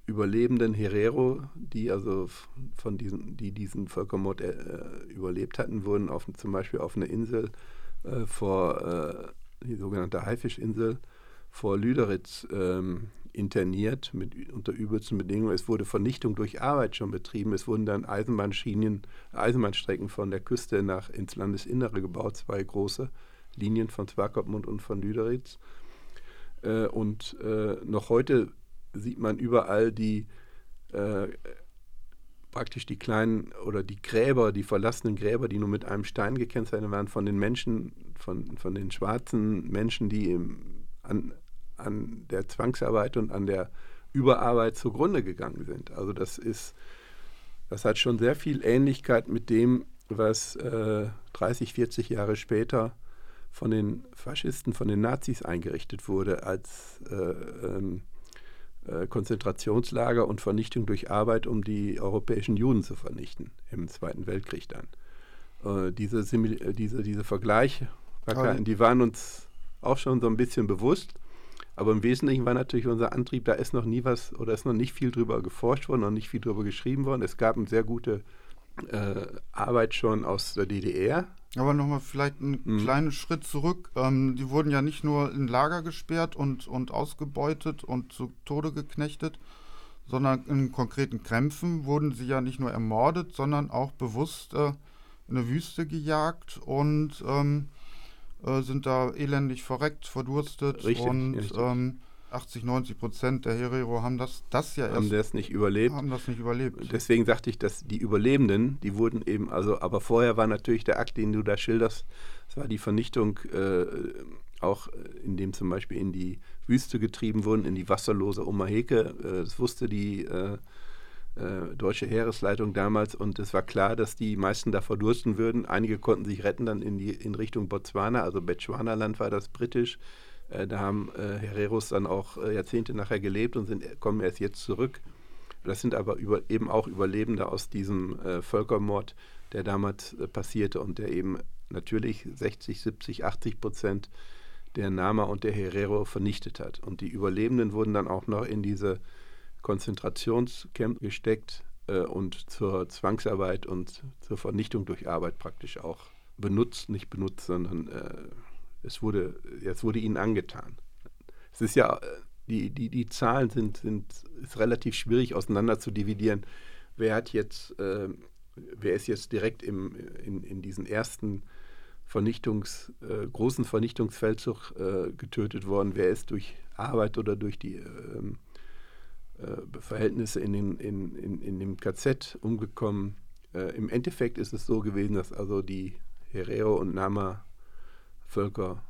überlebenden Herero, die also von diesen, die diesen Völkermord äh, überlebt hatten, wurden auf, zum Beispiel auf eine Insel äh, vor äh, die sogenannte Haifischinsel vor Lüderitz ähm, interniert mit, unter übelsten Bedingungen. Es wurde Vernichtung durch Arbeit schon betrieben. Es wurden dann Eisenbahnschienen, Eisenbahnstrecken von der Küste nach ins Landesinnere gebaut, zwei große Linien von Swakopmund und von Lüderitz. Äh, und äh, noch heute sieht man überall die äh, praktisch die kleinen oder die Gräber, die verlassenen Gräber, die nur mit einem Stein gekennzeichnet waren, von den Menschen, von, von den schwarzen Menschen, die im, an, an der Zwangsarbeit und an der Überarbeit zugrunde gegangen sind. Also das ist, das hat schon sehr viel Ähnlichkeit mit dem, was äh, 30, 40 Jahre später von den Faschisten, von den Nazis eingerichtet wurde als äh, ähm, äh, Konzentrationslager und Vernichtung durch Arbeit, um die europäischen Juden zu vernichten im Zweiten Weltkrieg dann. Äh, diese, äh, diese, diese Vergleiche, die waren uns auch schon so ein bisschen bewusst. Aber im Wesentlichen war natürlich unser Antrieb, da ist noch nie was oder ist noch nicht viel drüber geforscht worden, noch nicht viel drüber geschrieben worden. Es gab eine sehr gute äh, Arbeit schon aus der DDR. Aber nochmal vielleicht einen mhm. kleinen Schritt zurück. Ähm, die wurden ja nicht nur in Lager gesperrt und, und ausgebeutet und zu Tode geknechtet, sondern in konkreten Kämpfen wurden sie ja nicht nur ermordet, sondern auch bewusst äh, in eine Wüste gejagt und ähm, äh, sind da elendig verreckt, verdurstet richtig, und richtig. Ähm, 80, 90 Prozent der Herero haben das, das ja haben das nicht überlebt. Haben das nicht überlebt. Deswegen sagte ich, dass die Überlebenden, die wurden eben, also, aber vorher war natürlich der Akt, den du da schilderst, das war die Vernichtung, äh, auch indem zum Beispiel in die Wüste getrieben wurden, in die wasserlose Omaheke. Äh, das wusste die äh, äh, deutsche Heeresleitung damals und es war klar, dass die meisten da verdursten würden. Einige konnten sich retten dann in, die, in Richtung Botswana, also Bechuanaland war das britisch. Äh, da haben äh, Hereros dann auch äh, Jahrzehnte nachher gelebt und sind, kommen erst jetzt zurück. Das sind aber über, eben auch Überlebende aus diesem äh, Völkermord, der damals äh, passierte und der eben natürlich 60, 70, 80 Prozent der Nama und der Herero vernichtet hat. Und die Überlebenden wurden dann auch noch in diese Konzentrationscamp gesteckt äh, und zur Zwangsarbeit und zur Vernichtung durch Arbeit praktisch auch benutzt, nicht benutzt, sondern äh, es, wurde, es wurde ihnen angetan. Es ist ja, die, die, die Zahlen sind, sind ist relativ schwierig auseinander zu dividieren. Wer hat jetzt, äh, wer ist jetzt direkt im, in, in diesen ersten Vernichtungs, äh, großen Vernichtungsfeldzug äh, getötet worden, wer ist durch Arbeit oder durch die ähm, äh, Verhältnisse in, den, in, in, in dem KZ umgekommen. Äh, Im Endeffekt ist es so gewesen, dass also die Herero und Nama Völker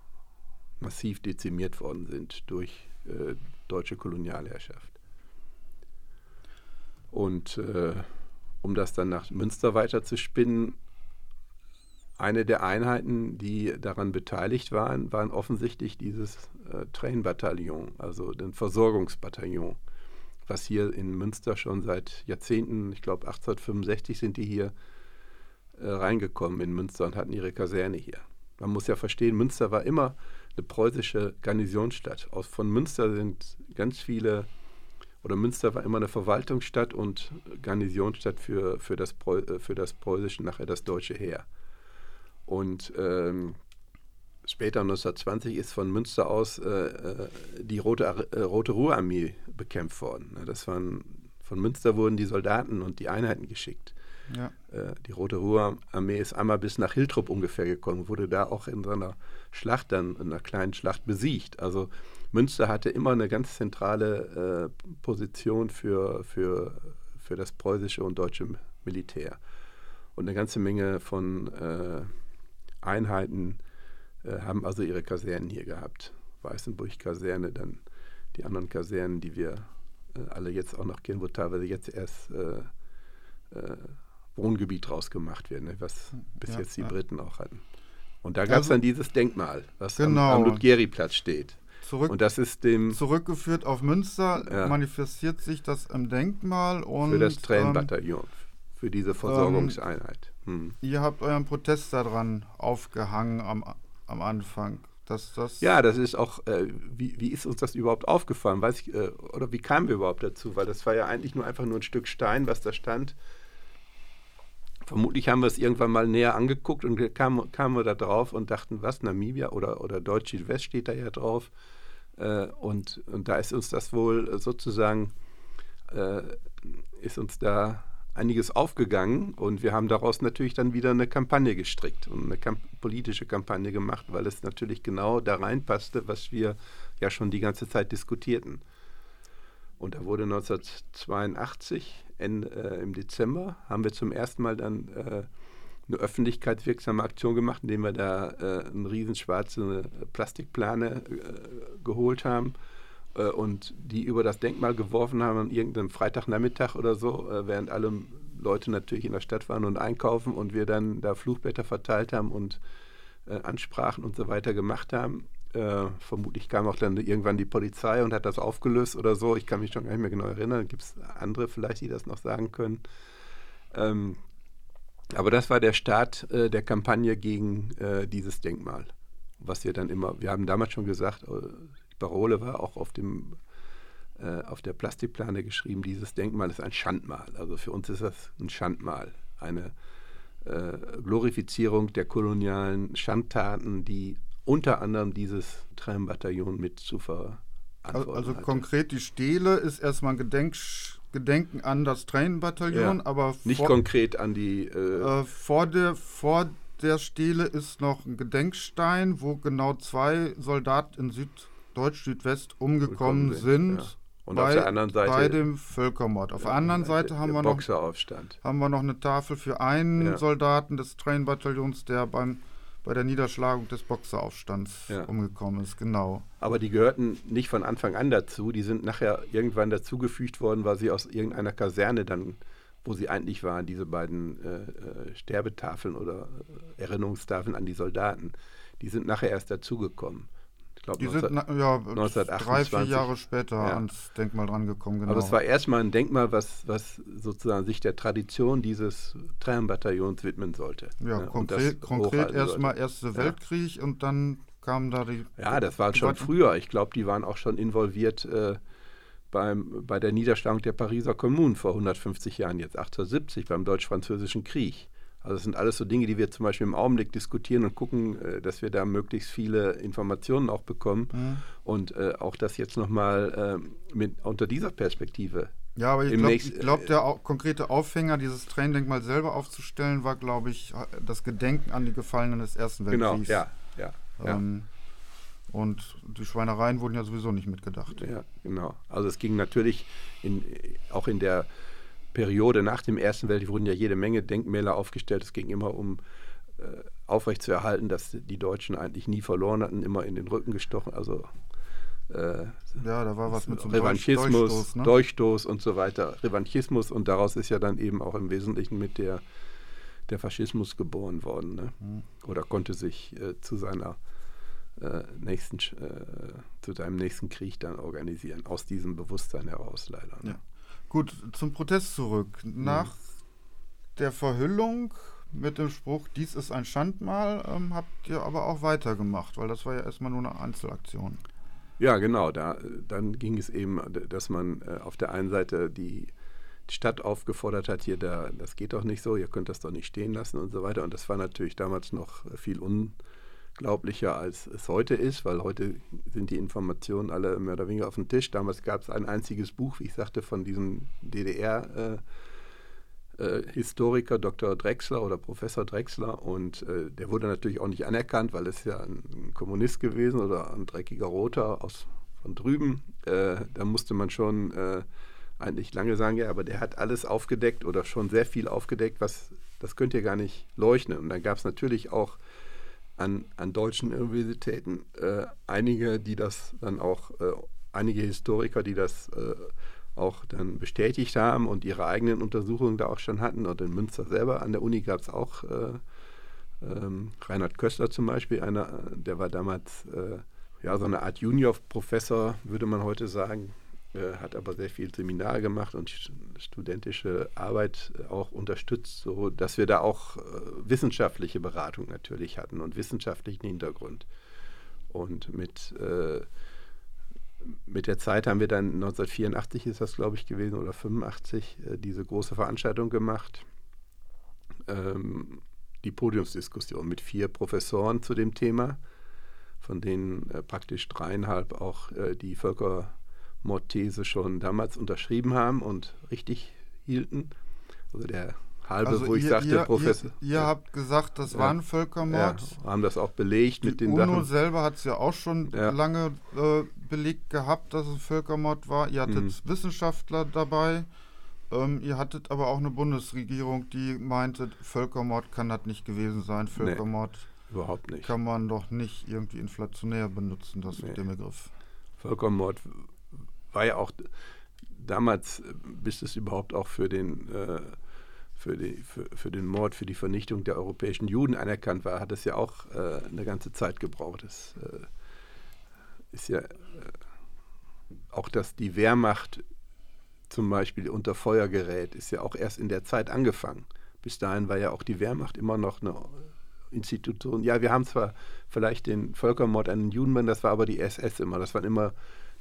massiv dezimiert worden sind durch äh, deutsche Kolonialherrschaft. Und äh, um das dann nach Münster weiterzuspinnen, eine der Einheiten, die daran beteiligt waren, waren offensichtlich dieses äh, Train-Bataillon, also den Versorgungsbataillon was hier in Münster schon seit Jahrzehnten, ich glaube 1865 sind die hier äh, reingekommen in Münster und hatten ihre Kaserne hier. Man muss ja verstehen, Münster war immer eine preußische Garnisonsstadt. Aus, von Münster sind ganz viele, oder Münster war immer eine Verwaltungsstadt und Garnisonsstadt für, für, das, äh, für das preußische, nachher das deutsche Heer. Und ähm, später 1920 ist von Münster aus äh, äh die Rote, äh, Rote Ruhrarmee bekämpft worden. Das waren, von Münster wurden die Soldaten und die Einheiten geschickt. Ja. Äh, die Rote Ruhrarmee ist einmal bis nach Hiltrup ungefähr gekommen, wurde da auch in so einer Schlacht dann, in einer kleinen Schlacht besiegt. Also Münster hatte immer eine ganz zentrale äh, Position für, für, für das preußische und deutsche Militär. Und eine ganze Menge von äh, Einheiten äh, haben also ihre Kasernen hier gehabt. Weißenburg-Kaserne, dann die anderen Kasernen, die wir äh, alle jetzt auch noch kennen, wo teilweise jetzt erst äh, Wohngebiet draus gemacht wird, ne, was bis ja, jetzt die ja. Briten auch hatten. Und da gab es also, dann dieses Denkmal, was genau. am, am Ludgeri-Platz steht. Zurück, und das ist dem zurückgeführt auf Münster, ja. manifestiert sich das im Denkmal und für das Tränenbataillon, ähm, für diese Versorgungseinheit. Hm. Ihr habt euren Protest daran aufgehangen am am Anfang. Dass das ja, das ist auch, äh, wie, wie ist uns das überhaupt aufgefallen? Weiß ich, äh, oder wie kamen wir überhaupt dazu? Weil das war ja eigentlich nur einfach nur ein Stück Stein, was da stand. Vermutlich haben wir es irgendwann mal näher angeguckt und kamen, kamen wir da drauf und dachten, was, Namibia oder, oder Deutsch Südwest steht da ja drauf. Äh, und, und da ist uns das wohl sozusagen, äh, ist uns da einiges aufgegangen und wir haben daraus natürlich dann wieder eine Kampagne gestrickt und eine kamp politische Kampagne gemacht, weil es natürlich genau da reinpasste, was wir ja schon die ganze Zeit diskutierten. Und da wurde 1982 in, äh, im Dezember haben wir zum ersten Mal dann äh, eine öffentlichkeitswirksame Aktion gemacht, indem wir da äh, eine riesen schwarze Plastikplane äh, geholt haben äh, und die über das Denkmal geworfen haben an irgendeinem Freitagnachmittag oder so, äh, während alle Leute natürlich in der Stadt waren und einkaufen und wir dann da Fluchblätter verteilt haben und äh, Ansprachen und so weiter gemacht haben. Äh, vermutlich kam auch dann irgendwann die Polizei und hat das aufgelöst oder so. Ich kann mich schon gar nicht mehr genau erinnern. Gibt es andere vielleicht, die das noch sagen können? Ähm, aber das war der Start äh, der Kampagne gegen äh, dieses Denkmal. was wir dann immer, wir haben damals schon gesagt, äh, die Parole war auch auf dem äh, auf der Plastikplane geschrieben, dieses Denkmal ist ein Schandmal. Also für uns ist das ein Schandmal, eine äh, Glorifizierung der kolonialen Schandtaten, die unter anderem dieses Tränenbataillon mit zu verantworten Also, also hatte. konkret die Stele ist erstmal ein Gedenk, Gedenken an das Tränenbataillon, Ja, aber Nicht vor, konkret an die äh, äh, vor, der, vor der Stele ist noch ein Gedenkstein, wo genau zwei Soldaten in Süd, Deutsch-Südwest umgekommen Gekommen sind. ja. Und auf der anderen Seite bei dem Völkermord. Auf der anderen Seite haben wir, noch, Boxeraufstand. haben wir noch eine Tafel für einen Ja. Soldaten des Tränenbataillons, der beim, bei der Niederschlagung des Boxeraufstands Ja. umgekommen ist. Genau. Aber die gehörten nicht von Anfang an dazu. Die sind nachher irgendwann dazugefügt worden, weil sie aus irgendeiner Kaserne dann, wo sie eigentlich waren, diese beiden äh, äh, Sterbetafeln oder äh, Erinnerungstafeln an die Soldaten, die sind nachher erst dazugekommen. Ich glaube, Die sind na, ja, 1928. drei, vier Jahre später Ja. ans Denkmal drangekommen. Genau. Aber es war erstmal ein Denkmal, was, was sozusagen sich der Tradition dieses Tränenbataillons widmen sollte. ja, ne, konkret, konkret erstmal sollte. Erste Ja. Weltkrieg und dann kamen da die. Ja, das war schon früher. Ich glaube, die waren auch schon involviert äh, beim, bei der Niederschlagung der Pariser Kommune vor 150 Jahren, jetzt 1870, beim Deutsch-Französischen Krieg. Also das sind alles so Dinge, die wir zum Beispiel im Augenblick diskutieren und gucken, äh, dass wir da möglichst viele Informationen auch bekommen. Mhm. Und äh, auch das jetzt nochmal äh, mit unter dieser Perspektive. Ja, aber ich glaube, glaub, der au konkrete Aufhänger, dieses Tränendenkmal selber aufzustellen, war, glaube ich, das Gedenken an die Gefallenen des Ersten Genau, Weltkriegs. ja, ja. ja. Ähm, und die Schweinereien wurden ja sowieso nicht mitgedacht. Ja, genau. Also es ging natürlich in, auch in der Periode nach dem Ersten Weltkrieg wurden ja jede Menge Denkmäler aufgestellt. Es ging immer um äh, aufrechtzuerhalten, dass die Deutschen eigentlich nie verloren hatten, immer in den Rücken gestochen. Also äh, Ja, da war was mit so Revanchismus, Durchstoß, ne? Durchstoß und so weiter. Revanchismus und daraus ist ja dann eben auch im Wesentlichen mit der, der Faschismus geboren worden. Ne? Mhm. Oder konnte sich äh, zu seiner äh, nächsten, äh, zu seinem nächsten Krieg dann organisieren. Aus diesem Bewusstsein heraus leider. Ne? Ja. Gut, zum Protest zurück. Nach der Verhüllung mit dem Spruch, dies ist ein Schandmal, ähm, habt ihr aber auch weitergemacht, weil das war ja erstmal nur eine Einzelaktion. Ja, genau. Da, dann ging es eben, dass man äh, auf der einen Seite die, Stadt aufgefordert hat, hier, da, das geht doch nicht so, ihr könnt das doch nicht stehen lassen und so weiter. Und das war natürlich damals noch viel unglaublicher, als es heute ist, weil heute sind die Informationen alle mehr oder weniger auf dem Tisch. Damals gab es ein einziges Buch, wie ich sagte, von diesem DDR- äh, äh, Historiker Dr. Drexler oder Professor Drexler und äh, der wurde natürlich auch nicht anerkannt, weil es ja ein, Kommunist gewesen oder ein dreckiger Roter aus von drüben. Äh, da musste man schon äh, eigentlich lange sagen, ja, aber der hat alles aufgedeckt oder schon sehr viel aufgedeckt, was das könnt ihr gar nicht leuchten. Und dann gab es natürlich auch an, an deutschen Universitäten äh, einige, die das dann auch, äh, einige Historiker, die das äh, auch dann bestätigt haben und ihre eigenen Untersuchungen da auch schon hatten. Und in Münster selber an der Uni gab es auch äh, ähm, Reinhard Köstler zum Beispiel, einer, der war damals äh, ja so eine Art Junior-Professor, würde man heute sagen, äh, hat aber sehr viel Seminare gemacht und st- studentische Arbeit äh, auch unterstützt, so dass wir da auch äh, wissenschaftliche Beratung natürlich hatten und wissenschaftlichen Hintergrund. Und mit äh, mit der Zeit haben wir dann 1984 ist das glaube ich gewesen oder 85 äh, diese große Veranstaltung gemacht, ähm, die Podiumsdiskussion mit vier Professoren zu dem Thema, von denen äh, praktisch dreieinhalb auch äh, die Völkermordthese schon damals unterschrieben haben und richtig hielten. Also der halbe, wo ich ihr, sagte, ihr, Professor. Ihr, ihr habt gesagt, das Ja. war ein ja, Völkermord. haben das auch belegt mit Die den UNO Sachen. selber hat es ja auch schon Ja. lange äh, belegt gehabt, dass es Völkermord war. Ihr hattet Mhm. Wissenschaftler dabei. Ähm, ihr hattet aber auch eine Bundesregierung, die meinte, Völkermord kann das nicht gewesen sein. Völkermord Überhaupt nicht. kann man doch nicht irgendwie inflationär benutzen, das Nee. den Begriff. Völkermord war ja auch damals, äh, bis es überhaupt auch für den, äh, für, die, für, für den Mord, für die Vernichtung der europäischen Juden anerkannt war, hat es ja auch äh, eine ganze Zeit gebraucht. Es äh, ist ja äh, auch, dass die Wehrmacht zum Beispiel unter Feuer gerät, ist ja auch erst in der Zeit angefangen. Bis dahin war ja auch die Wehrmacht immer noch eine Institutionen. Ja, wir haben zwar vielleicht den Völkermord an den Juden, das war aber die SS immer. Das waren immer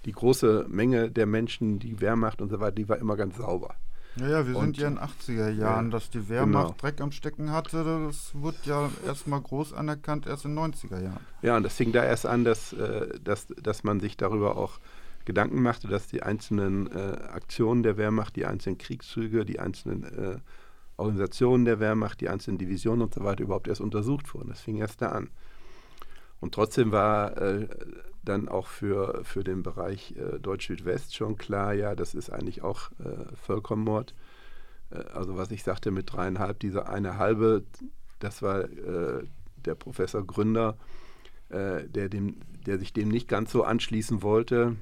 die große Menge der Menschen, die Wehrmacht und so weiter, die war immer ganz sauber. Ja, ja, wir und, sind ja in den 80er Jahren, ja, dass die Wehrmacht genau. Dreck am Stecken hatte, das wurde ja erstmal groß anerkannt, erst in den 90er Jahren. Ja, und das fing da erst an, dass, äh, dass, dass man sich darüber auch Gedanken machte, dass die einzelnen äh, Aktionen der Wehrmacht, die einzelnen Kriegszüge, die einzelnen äh, Organisationen der Wehrmacht, die einzelnen Divisionen und so weiter überhaupt erst untersucht wurden. Das fing erst da an. Und trotzdem war äh, dann auch für, für den Bereich äh, Deutsch-Südwest schon klar, ja, das ist eigentlich auch äh, Völkermord. Äh, also was ich sagte mit dreieinhalb, diese eine halbe, das war äh, der Professor Gründer, äh, der, dem, der sich dem nicht ganz so anschließen wollte.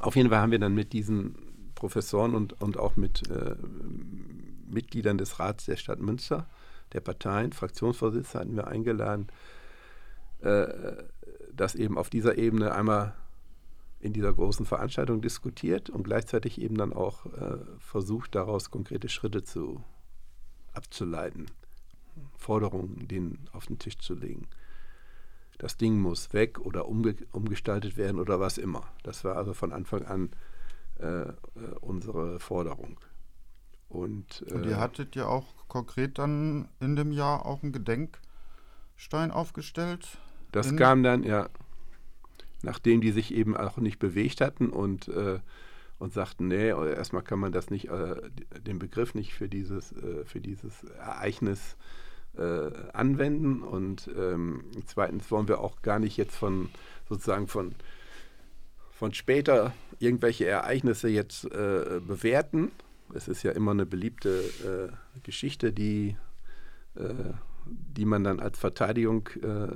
Auf jeden Fall haben wir dann mit diesen Professoren und, und auch mit äh, Mitgliedern des Rats der Stadt Münster, der Parteien, Fraktionsvorsitzende hatten wir eingeladen, das eben auf dieser Ebene einmal in dieser großen Veranstaltung diskutiert und gleichzeitig eben dann auch äh, versucht, daraus konkrete Schritte zu, abzuleiten, Forderungen denen auf den Tisch zu legen. Das Ding muss weg oder umge umgestaltet werden oder was immer. Das war also von Anfang an äh, äh unsere Forderung. Und, äh, und, ihr hattet ja auch konkret dann in dem Jahr auch einen Gedenkstein aufgestellt das mhm. kam dann, ja, nachdem die sich eben auch nicht bewegt hatten und, äh, und sagten, nee, erstmal kann man das nicht, äh, den Begriff nicht für dieses, äh, für dieses Ereignis äh, anwenden. Und ähm, zweitens wollen wir auch gar nicht jetzt von sozusagen von, von später irgendwelche Ereignisse jetzt äh, bewerten. Es ist ja immer eine beliebte äh, Geschichte, die die man dann als Verteidigung äh,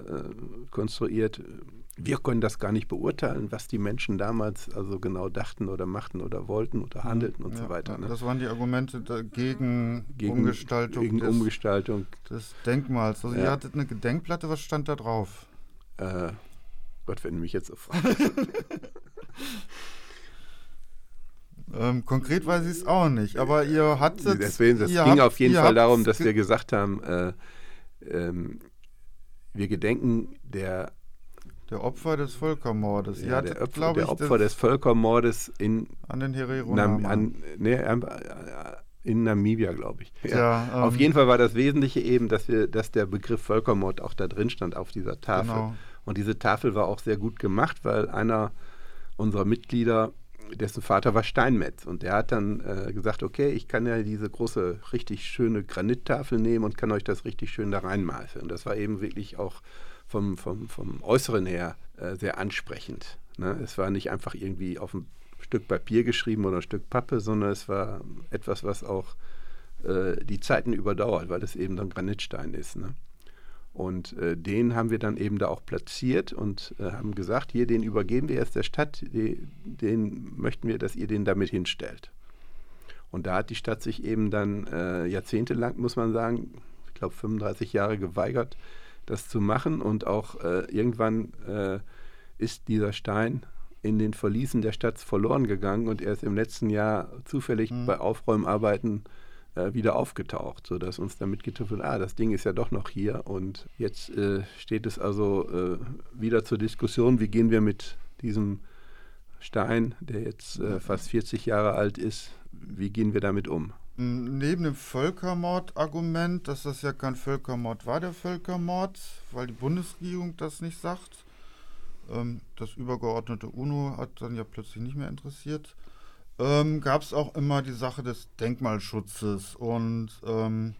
konstruiert. Wir können das gar nicht beurteilen, was die Menschen damals also genau dachten oder machten oder wollten oder handelten und ja, so weiter. Ne? Das waren die Argumente gegen, gegen Umgestaltung, gegen des, Umgestaltung des Denkmals. Also ja. ihr hattet eine Gedenkplatte, was stand da drauf? Äh, Gott, wenn du mich jetzt so fragst. Ähm, konkret weiß ich es auch nicht, aber ihr hattet. Deswegen, es ging habt, auf jeden Fall darum, dass wir gesagt haben, äh, ähm, wir gedenken der der Opfer des Völkermordes. Ja, der, Opfer, der Opfer des Völkermordes in an den Nam, an, nee, in Namibia, glaube ich. Ja, ja ähm, auf jeden Fall war das Wesentliche eben, dass wir, dass der Begriff Völkermord auch da drin stand auf dieser Tafel. Genau. Und diese Tafel war auch sehr gut gemacht, weil einer unserer Mitglieder dessen Vater war Steinmetz und der hat dann äh, gesagt, okay, ich kann ja diese große, richtig schöne Granittafel nehmen und kann euch das richtig schön da reinmalen. Und das war eben wirklich auch vom, vom, vom Äußeren her äh, sehr ansprechend. Ne? Es war nicht einfach irgendwie auf ein Stück Papier geschrieben oder ein Stück Pappe, sondern es war etwas, was auch äh, die Zeiten überdauert, weil es eben dann Granitstein ist. Ne? Und äh, den haben wir dann eben da auch platziert und äh, haben gesagt, hier, den übergeben wir jetzt der Stadt, die, den möchten wir, dass ihr den damit hinstellt. Und da hat die Stadt sich eben dann äh, jahrzehntelang, muss man sagen, ich glaube 35 Jahre geweigert, das zu machen. Und auch äh, irgendwann äh, ist dieser Stein in den Verliesen der Stadt verloren gegangen und er ist im letzten Jahr zufällig mhm. bei Aufräumarbeiten äh, wieder aufgetaucht, sodass uns damit getippt wird, ah, das Ding ist ja doch noch hier und jetzt äh, steht es also äh, wieder zur Diskussion, wie gehen wir mit diesem Stein, der jetzt äh, fast 40 Jahre alt ist, wie gehen wir damit um? Neben dem Völkermord-Argument, dass das ja kein Völkermord war, der Völkermord, weil die Bundesregierung das nicht sagt, ähm, das übergeordnete UNO hat dann ja plötzlich nicht mehr interessiert, ähm, gab es auch immer die Sache des Denkmalschutzes und ähm,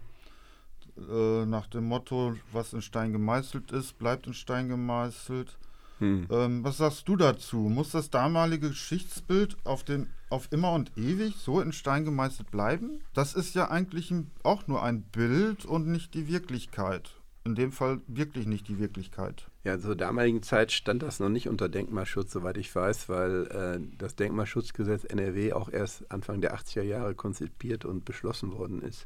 äh, nach dem Motto, was in Stein gemeißelt ist, bleibt in Stein gemeißelt. Hm. Ähm, was sagst du dazu? Muss das damalige Geschichtsbild auf, den, auf immer und ewig so in Stein gemeißelt bleiben? Das ist ja eigentlich auch nur ein Bild und nicht die Wirklichkeit in dem Fall wirklich nicht die Wirklichkeit. Ja, zur damaligen Zeit stand das noch nicht unter Denkmalschutz, soweit ich weiß, weil äh, das Denkmalschutzgesetz NRW auch erst Anfang der 80er Jahre konzipiert und beschlossen worden ist.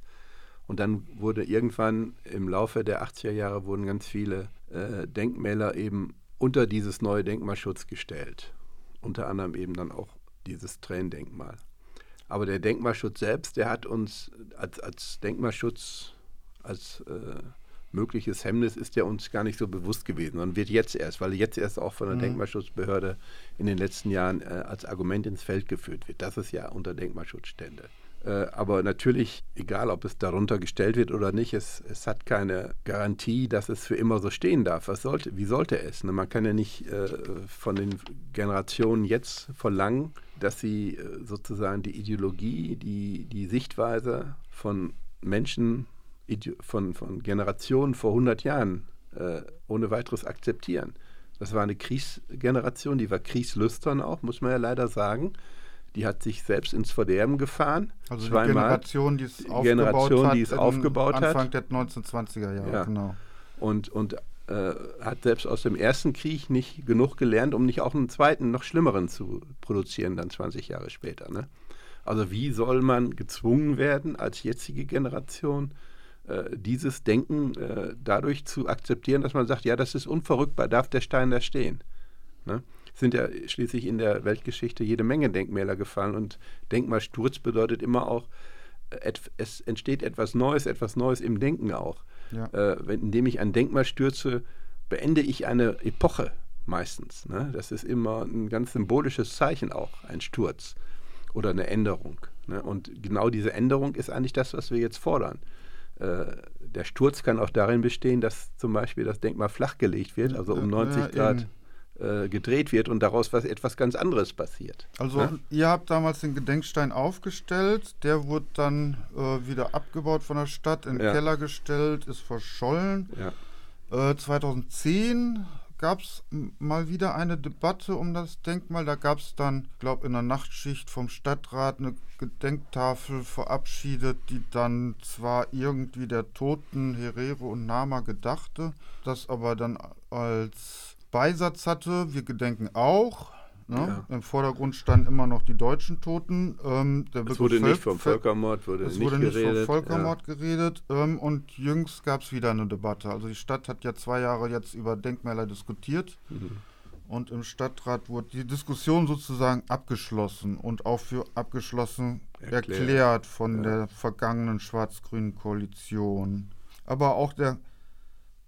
Und dann wurde irgendwann im Laufe der 80er Jahre wurden ganz viele äh, Denkmäler eben unter dieses neue Denkmalschutz gestellt. Unter anderem eben dann auch dieses Tränendenkmal. Aber der Denkmalschutz selbst, der hat uns als, als Denkmalschutz, als äh, mögliches Hemmnis ist ja uns gar nicht so bewusst gewesen, sondern wird jetzt erst, weil jetzt erst auch von der mhm. Denkmalschutzbehörde in den letzten Jahren äh, als Argument ins Feld geführt wird, dass es ja unter Denkmalschutz stände. Äh, aber natürlich, egal ob es darunter gestellt wird oder nicht, es, es hat keine Garantie, dass es für immer so stehen darf. Was sollte, wie sollte es? Ne? Man kann ja nicht äh, von den Generationen jetzt verlangen, dass sie äh, sozusagen die Ideologie, die, die Sichtweise von Menschen, von, von Generationen vor 100 Jahren äh, ohne weiteres akzeptieren. Das war eine Kriegsgeneration, die war kriegslüstern auch, muss man ja leider sagen die hat sich selbst ins Verderben gefahren. Also zweimal. die Generation, die es aufgebaut Generation, hat, die es aufgebaut Anfang hat. der 1920er Jahre, ja. genau. Und, und äh, hat selbst aus dem ersten Krieg nicht genug gelernt, um nicht auch einen zweiten, noch schlimmeren zu produzieren, dann 20 Jahre später. Ne? Also wie soll man gezwungen werden, als jetzige Generation, dieses Denken äh, dadurch zu akzeptieren, dass man sagt, ja, das ist unverrückbar, darf der Stein da stehen. Ne? sind ja schließlich in der Weltgeschichte jede Menge Denkmäler gefallen und Denkmalsturz bedeutet immer auch, äh, es entsteht etwas Neues, etwas Neues im Denken auch. Ja. Äh, wenn, indem ich ein Denkmal stürze, beende ich eine Epoche meistens. Ne? Das ist immer ein ganz symbolisches Zeichen auch, ein Sturz oder eine Änderung. Ne? Und genau diese Änderung ist eigentlich das, was wir jetzt fordern. Äh, der Sturz kann auch darin bestehen, dass zum Beispiel das Denkmal flachgelegt wird, also um 90 ja, Grad. Äh, gedreht wird und daraus was, etwas ganz anderes passiert. Also ja? ihr habt damals den Gedenkstein aufgestellt, der wurde dann äh, wieder abgebaut von der Stadt, in den ja. Keller gestellt, ist verschollen. Ja. Äh, 2010 gab es mal wieder eine Debatte um das Denkmal. Da gab es dann, glaube in der Nachtschicht vom Stadtrat eine Gedenktafel verabschiedet, die dann zwar irgendwie der Toten Herero und Nama gedachte, das aber dann als Beisatz hatte. Wir gedenken auch. Ne? Ja. Im Vordergrund standen immer noch die deutschen Toten. Ähm, es wurde nicht vom Völkermord wurde es nicht wurde nicht geredet. vom Völkermord ja. geredet. Ähm, und jüngst gab es wieder eine Debatte. Also die Stadt hat ja zwei Jahre jetzt über Denkmäler diskutiert. Mhm. Und im Stadtrat wurde die Diskussion sozusagen abgeschlossen und auch für abgeschlossen erklärt, erklärt von ja. der vergangenen schwarz-grünen Koalition. Aber auch der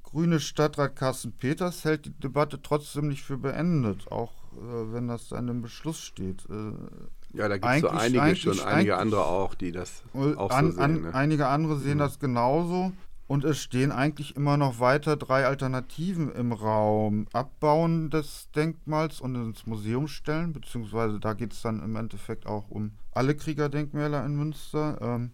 grüne Stadtrat Carsten Peters hält die Debatte trotzdem nicht für beendet, auch wenn das dann im Beschluss steht. Äh, ja, da gibt es so einige schon, einige andere auch, die das auch an, so sehen. Ne? einige andere sehen mhm. das genauso. Und es stehen eigentlich immer noch weiter drei Alternativen im Raum. Abbauen des Denkmals und ins Museum stellen, beziehungsweise da geht es dann im Endeffekt auch um alle Kriegerdenkmäler in Münster. Ähm,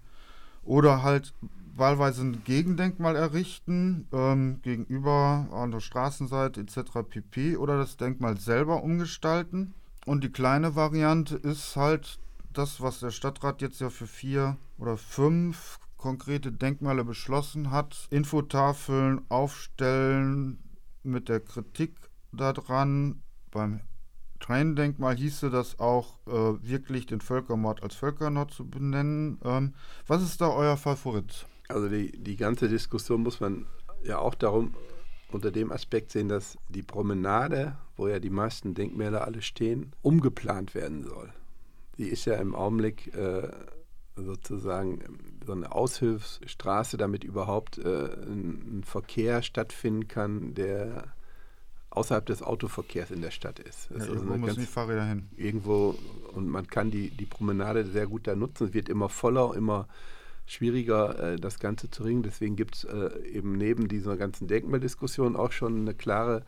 oder halt wahlweise ein Gegendenkmal errichten, ähm, gegenüber an der Straßenseite etc. pp. oder das Denkmal selber umgestalten. Und die kleine Variante ist halt das, was der Stadtrat jetzt ja für vier oder fünf konkrete Denkmale beschlossen hat. Infotafeln aufstellen mit der Kritik daran. Beim Tränendenkmal hieße das auch äh, wirklich den Völkermord als Völkermord zu benennen. Ähm, was ist da euer Favorit? Also die, die ganze Diskussion muss man ja auch darum unter dem Aspekt sehen, dass die Promenade, wo ja die meisten Denkmäler alle stehen, umgeplant werden soll. Die ist ja im Augenblick äh, sozusagen so eine Aushilfsstraße, damit überhaupt äh, ein, Verkehr stattfinden kann, der außerhalb des Autoverkehrs in der Stadt ist. Ja, also irgendwo müssen die Fahrräder hin. Irgendwo, und man kann die, die Promenade sehr gut da nutzen. Es wird immer voller, immer schwieriger, äh, das Ganze zu ringen. Deswegen gibt es äh, eben neben dieser ganzen Denkmaldiskussion auch schon eine klare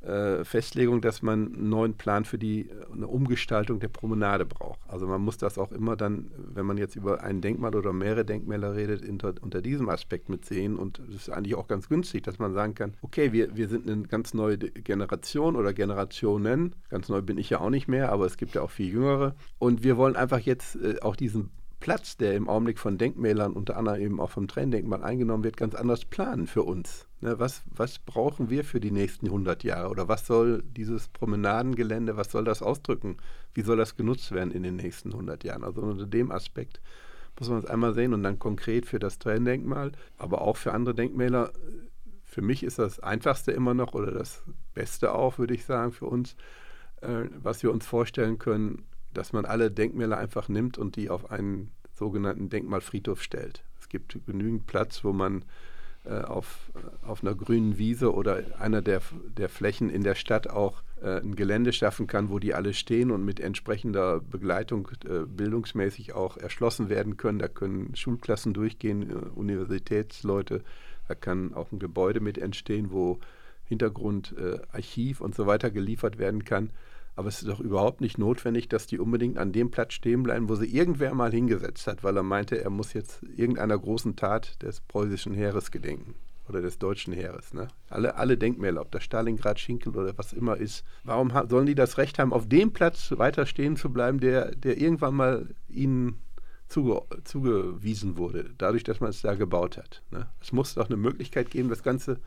äh, Festlegung, dass man einen neuen Plan für die eine Umgestaltung der Promenade braucht. Also man muss das auch immer dann, wenn man jetzt über ein Denkmal oder mehrere Denkmäler redet, unter, unter diesem Aspekt mitsehen. Und es ist eigentlich auch ganz günstig, dass man sagen kann, okay, wir, wir sind eine ganz neue Generation oder Generationen. Ganz neu bin ich ja auch nicht mehr, aber es gibt ja auch viel jüngere. Und wir wollen einfach jetzt auch diesen Platz, der im Augenblick von Denkmälern, unter anderem eben auch vom Trenndenkmal eingenommen wird, ganz anders planen für uns. Ne, was, was brauchen wir für die nächsten 100 Jahre? Oder was soll dieses Promenadengelände, was soll das ausdrücken? Wie soll das genutzt werden in den nächsten 100 Jahren? Also unter dem Aspekt muss man es einmal sehen und dann konkret für das Trenndenkmal, aber auch für andere Denkmäler. Für mich ist das Einfachste immer noch oder das Beste auch, würde ich sagen, für uns, äh, was wir uns vorstellen können, dass man alle Denkmäler einfach nimmt und die auf einen sogenannten Denkmalfriedhof stellt. Es gibt genügend Platz, wo man äh, auf, auf einer grünen Wiese oder einer der, der Flächen in der Stadt auch äh, ein Gelände schaffen kann, wo die alle stehen und mit entsprechender Begleitung äh, bildungsmäßig auch erschlossen werden können. Da können Schulklassen durchgehen, äh, Universitätsleute, da kann auch ein Gebäude mit entstehen, wo Hintergrund, äh, Archiv und so weiter geliefert werden kann. Aber es ist doch überhaupt nicht notwendig, dass die unbedingt an dem Platz stehen bleiben, wo sie irgendwer mal hingesetzt hat, weil er meinte, er muss jetzt irgendeiner großen Tat des preußischen Heeres gedenken oder des deutschen Heeres. Ne? Alle, alle Denkmäler, ob das Stalingrad, Schinkel oder was immer ist. Warum sollen die das Recht haben, auf dem Platz weiter stehen zu bleiben, der, der irgendwann mal ihnen zuge, zugewiesen wurde, dadurch, dass man es da gebaut hat? Ne? Es muss doch eine Möglichkeit geben, das Ganze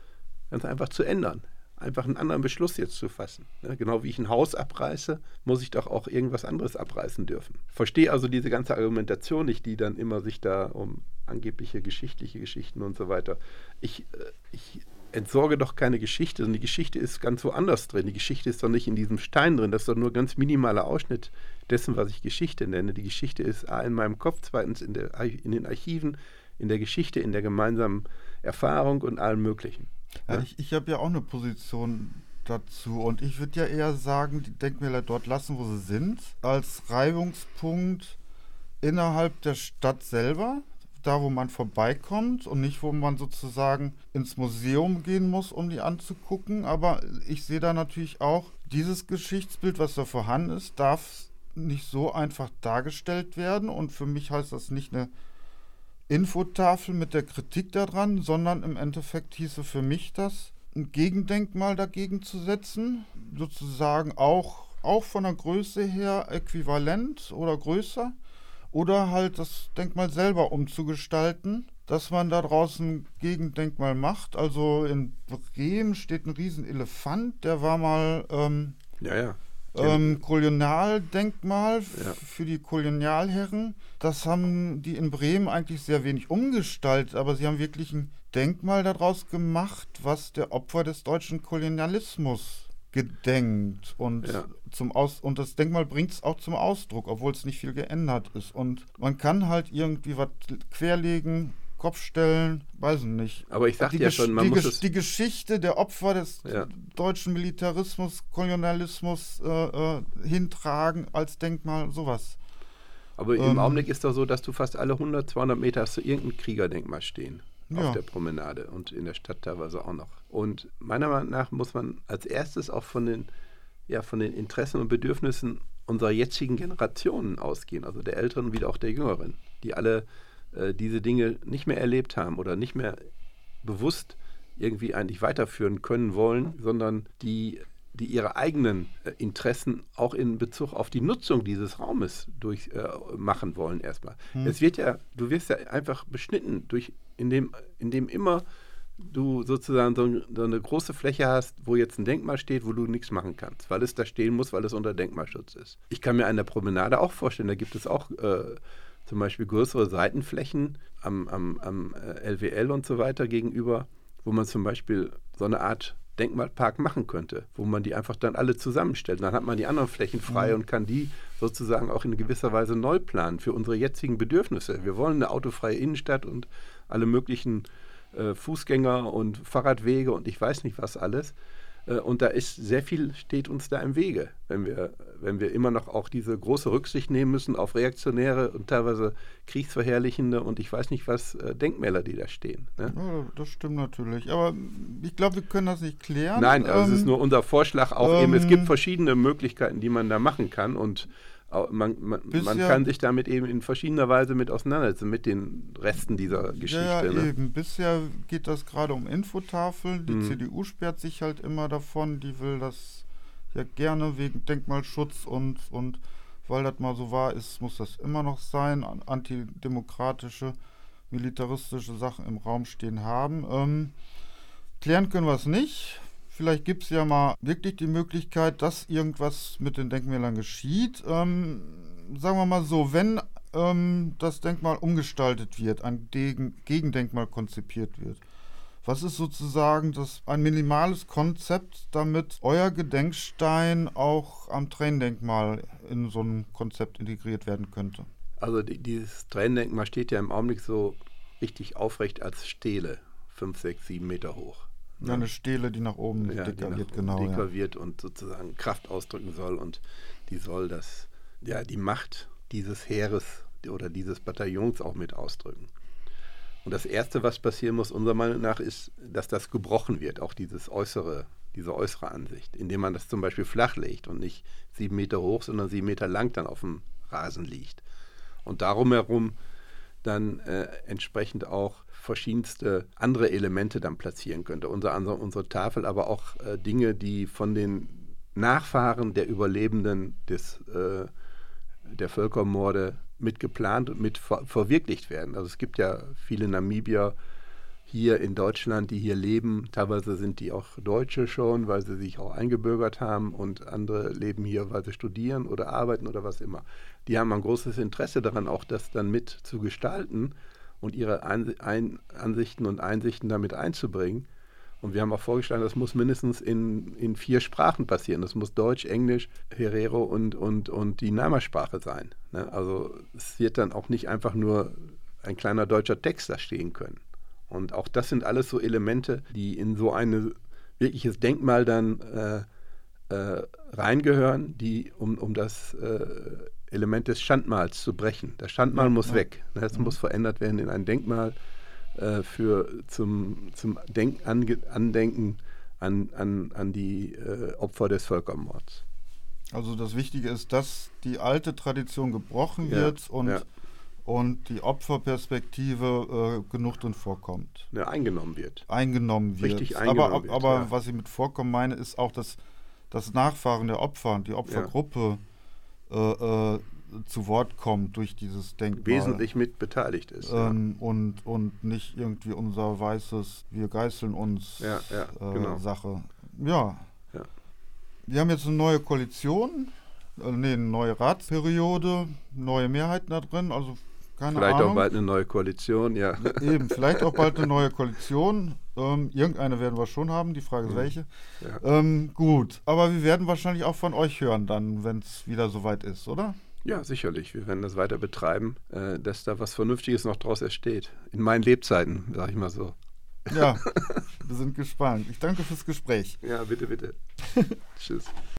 ganz einfach zu ändern einfach einen anderen Beschluss jetzt zu fassen. Genau wie ich ein Haus abreiße, muss ich doch auch irgendwas anderes abreißen dürfen. Verstehe also diese ganze Argumentation nicht, die dann immer sich da um angebliche geschichtliche Geschichten und so weiter. Ich, äh, ich entsorge doch keine Geschichte, sondern die Geschichte ist ganz woanders drin. Die Geschichte ist doch nicht in diesem Stein drin. Das ist doch nur ein ganz minimaler Ausschnitt dessen, was ich Geschichte nenne. Die Geschichte ist A in meinem Kopf, zweitens in, der, in den Archiven, in der Geschichte, in der gemeinsamen Erfahrung und allem Möglichen. Ja, ich, ich habe ja auch eine Position dazu und ich würde ja eher sagen, die Denkmäler dort lassen, wo sie sind, als Reibungspunkt innerhalb der Stadt selber, da wo man vorbeikommt und nicht, wo man sozusagen ins Museum gehen muss, um die anzugucken. Aber ich sehe da natürlich auch, dieses Geschichtsbild, was da vorhanden ist, darf nicht so einfach dargestellt werden. Und für mich heißt das nicht eine Infotafel mit der Kritik daran, sondern im Endeffekt hieße für mich das, ein Gegendenkmal dagegen zu setzen, sozusagen auch, auch von der Größe her äquivalent oder größer, oder halt das Denkmal selber umzugestalten, dass man da draußen ein Gegendenkmal macht. Also in Bremen steht ein Riesenelefant, der war mal ähm, ja, ja. Ähm, Kolonialdenkmal ja. für die Kolonialherren. Das haben die in Bremen eigentlich sehr wenig umgestaltet, aber sie haben wirklich ein Denkmal daraus gemacht, was der Opfer des deutschen Kolonialismus gedenkt. Und, ja. zum Aus und das Denkmal bringt es auch zum Ausdruck, obwohl es nicht viel geändert ist. Und man kann halt irgendwie was querlegen, Kopf stellen, weiß ich nicht. Aber ich sagte ja schon, man die, muss es die Geschichte der Opfer des ja. deutschen Militarismus, Kolonialismus äh, äh, hintragen als Denkmal, sowas. Aber ähm, im Augenblick ist doch so, dass du fast alle 100, 200 Meter hast du irgendein Kriegerdenkmal stehen ja. auf der Promenade und in der Stadt teilweise auch noch. Und meiner Meinung nach muss man als erstes auch von den, ja, von den Interessen und Bedürfnissen unserer jetzigen Generationen ausgehen, also der Älteren wie auch der Jüngeren, die alle äh, diese Dinge nicht mehr erlebt haben oder nicht mehr bewusst irgendwie eigentlich weiterführen können wollen, sondern die, die ihre eigenen äh, Interessen auch in Bezug auf die Nutzung dieses Raumes durch, äh, machen wollen erstmal. Hm. Es wird ja, du wirst ja einfach beschnitten durch, indem, indem immer du sozusagen so, so, eine große Fläche hast, wo jetzt ein Denkmal steht, wo du nichts machen kannst, weil es da stehen muss, weil es unter Denkmalschutz ist. Ich kann mir an der Promenade auch vorstellen, da gibt es auch äh, zum Beispiel größere Seitenflächen am, am, am LWL äh, und so weiter gegenüber, wo man zum Beispiel so eine Art Denkmalpark machen könnte, wo man die einfach dann alle zusammenstellt. Dann hat man die anderen Flächen frei mhm. und kann die sozusagen auch in gewisser Weise neu planen für unsere jetzigen Bedürfnisse. Wir wollen eine autofreie Innenstadt und alle möglichen äh, Fußgänger und Fahrradwege und ich weiß nicht was alles. Äh, und da ist sehr viel steht uns da im Wege, wenn wir, wenn wir immer noch auch diese große Rücksicht nehmen müssen auf reaktionäre und teilweise kriegsverherrlichende und ich weiß nicht was äh, Denkmäler, die da stehen. Ne? Ja, das stimmt natürlich. Aber ich glaube, wir können das nicht klären. Nein, also ähm, es ist nur unser Vorschlag auch ähm, eben, es gibt verschiedene Möglichkeiten, die man da machen kann und man, man, man kann sich damit eben in verschiedener Weise mit auseinandersetzen, mit den Resten dieser Geschichte. Ja, ne? eben. Bisher geht das gerade um Infotafeln. Die hm. CDU sperrt sich halt immer davon. Die will das ja gerne wegen Denkmalschutz und, und weil das mal so war ist, muss das immer noch sein. Antidemokratische, militaristische Sachen im Raum stehen haben. Ähm, klären können wir es nicht. Vielleicht gibt es ja mal wirklich die Möglichkeit, dass irgendwas mit den Denkmälern geschieht. Ähm, sagen wir mal so, wenn ähm, das Denkmal umgestaltet wird, ein Degen Gegendenkmal konzipiert wird, was ist sozusagen das, ein minimales Konzept, damit euer Gedenkstein auch am Tränendenkmal in so ein Konzept integriert werden könnte? Also die, dieses Tränendenkmal steht ja im Augenblick so richtig aufrecht als Stele fünf, sechs, sieben Meter hoch. Ja, eine Stele, die nach oben ja, wird, nach genau. dicker Ja. und sozusagen Kraft ausdrücken soll und die soll das, ja, die Macht dieses Heeres oder dieses Bataillons auch mit ausdrücken. Und das Erste, was passieren muss, unserer Meinung nach, ist, dass das gebrochen wird, auch dieses äußere, diese äußere Ansicht, indem man das zum Beispiel flach legt und nicht sieben Meter hoch, sondern sieben Meter lang dann auf dem Rasen liegt. Und darum herum dann äh, entsprechend auch verschiedenste andere Elemente dann platzieren könnte. Unter anderem unsere Tafel, aber auch äh, Dinge, die von den Nachfahren der Überlebenden des, äh, der Völkermorde mit geplant und mit ver verwirklicht werden. Also es gibt ja viele Namibier hier in Deutschland, die hier leben. Teilweise sind die auch Deutsche schon, weil sie sich auch eingebürgert haben und andere leben hier, weil sie studieren oder arbeiten oder was immer. Die haben ein großes Interesse daran, auch das dann mit zu gestalten und ihre Ein Ein Ansichten und Einsichten damit einzubringen. Und wir haben auch vorgeschlagen, das muss mindestens in, in vier Sprachen passieren. Das muss Deutsch, Englisch, Herero und, und, und die Nama-Sprache sein. Ne? Also es wird dann auch nicht einfach nur ein kleiner deutscher Text da stehen können. Und auch das sind alles so Elemente, die in so ein wirkliches Denkmal dann äh, äh, reingehören, die um, um das äh, Element des Standmals zu brechen. Das Standmal Ja, muss ja. weg. Es Mhm. muss verändert werden in ein Denkmal äh, für zum, zum Denk Ange Andenken an, an, an die äh, Opfer des Völkermords. Also das Wichtige ist, dass die alte Tradition gebrochen Ja, wird und. Und die Opferperspektive äh, genug drin vorkommt. Ne, eingenommen wird. Eingenommen wird. Richtig eingenommen aber wird, aber ja. was ich mit vorkommen meine, ist auch, dass das Nachfahren der Opfer, die Opfergruppe äh, äh, zu Wort kommt durch dieses Denkmal. Wesentlich mit beteiligt ist. ja. Ähm, und, und nicht irgendwie unser weißes, wir geißeln uns Ja, ja, äh, genau. Sache. Ja. Ja. Wir haben jetzt eine neue Koalition, äh, nee, eine neue Ratsperiode, neue Mehrheiten da drin, also keine Vielleicht Ahnung. auch bald eine neue Koalition, ja. Eben, vielleicht auch bald eine neue Koalition. Ähm, irgendeine werden wir schon haben, die Frage ist Mhm. welche. Ja. Ähm, gut, aber wir werden wahrscheinlich auch von euch hören dann, wenn es wieder soweit ist, oder? Ja, sicherlich. Wir werden das weiter betreiben, äh, dass da was Vernünftiges noch draus entsteht. In meinen Lebzeiten, sag ich mal so. Ja, wir sind gespannt. Ich danke fürs Gespräch. Ja, bitte, bitte. Tschüss.